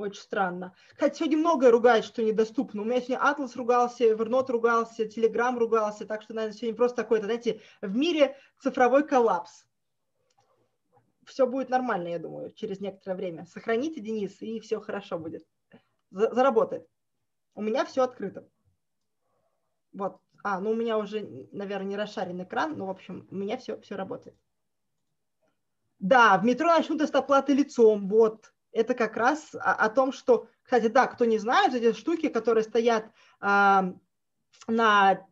очень странно. Кстати, сегодня многое ругает, что недоступно. У меня сегодня Атлас ругался, Evernote ругался, Telegram ругался, так что, наверное, сегодня просто такой-то, знаете, в мире цифровой коллапс. Все будет нормально, я думаю, через некоторое время. Сохраните, Денис, и все хорошо будет. Заработает. У меня все открыто. Вот. А, ну у меня уже, наверное, не расшарен экран, но, в общем, у меня все, все работает. Да, в метро начнут оплаты лицом, вот, это как раз о, о том, что, кстати, да, кто не знает, эти штуки, которые стоят э, на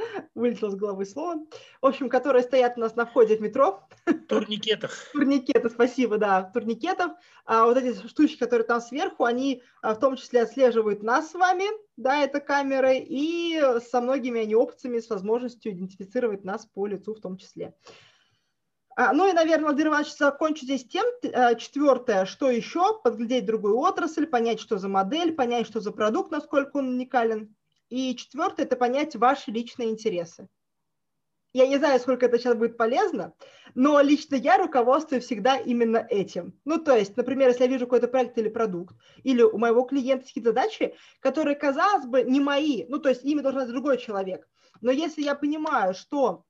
*laughs* вылетело с головы слово. В общем, которые стоят у нас на входе в метро. Турникетах. *laughs* Турникеты, спасибо, да, турникетов. А вот эти штучки, которые там сверху, они а, в том числе отслеживают нас с вами, да, это камеры, и со многими они опциями, с возможностью идентифицировать нас по лицу в том числе. А, ну и, наверное, Владимир Иванович, закончу здесь тем. Э, четвертое, что еще? Подглядеть другую отрасль, понять, что за модель, понять, что за продукт, насколько он уникален. И четвертое – это понять ваши личные интересы. Я не знаю, сколько это сейчас будет полезно, но лично я руководствую всегда именно этим. Ну, то есть, например, если я вижу какой-то проект или продукт, или у моего клиента какие-то задачи, которые, казалось бы, не мои, ну, то есть ими должен быть другой человек. Но если я понимаю, что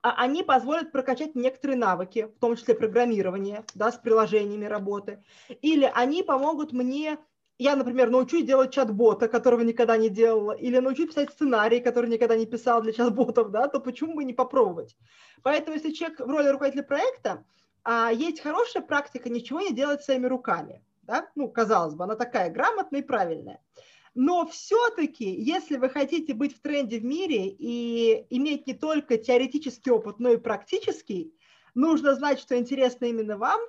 они позволят прокачать некоторые навыки, в том числе программирование, да, с приложениями работы. Или они помогут мне я, например, научусь делать чат-бота, которого никогда не делала, или научусь писать сценарий, который никогда не писал для чат-ботов, да, то почему бы не попробовать? Поэтому, если человек в роли руководителя проекта, а есть хорошая практика ничего не делать своими руками, да, ну, казалось бы, она такая грамотная и правильная. Но все-таки, если вы хотите быть в тренде в мире и иметь не только теоретический опыт, но и практический, нужно знать, что интересно именно вам,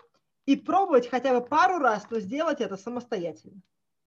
и пробовать хотя бы пару раз, но сделать это самостоятельно.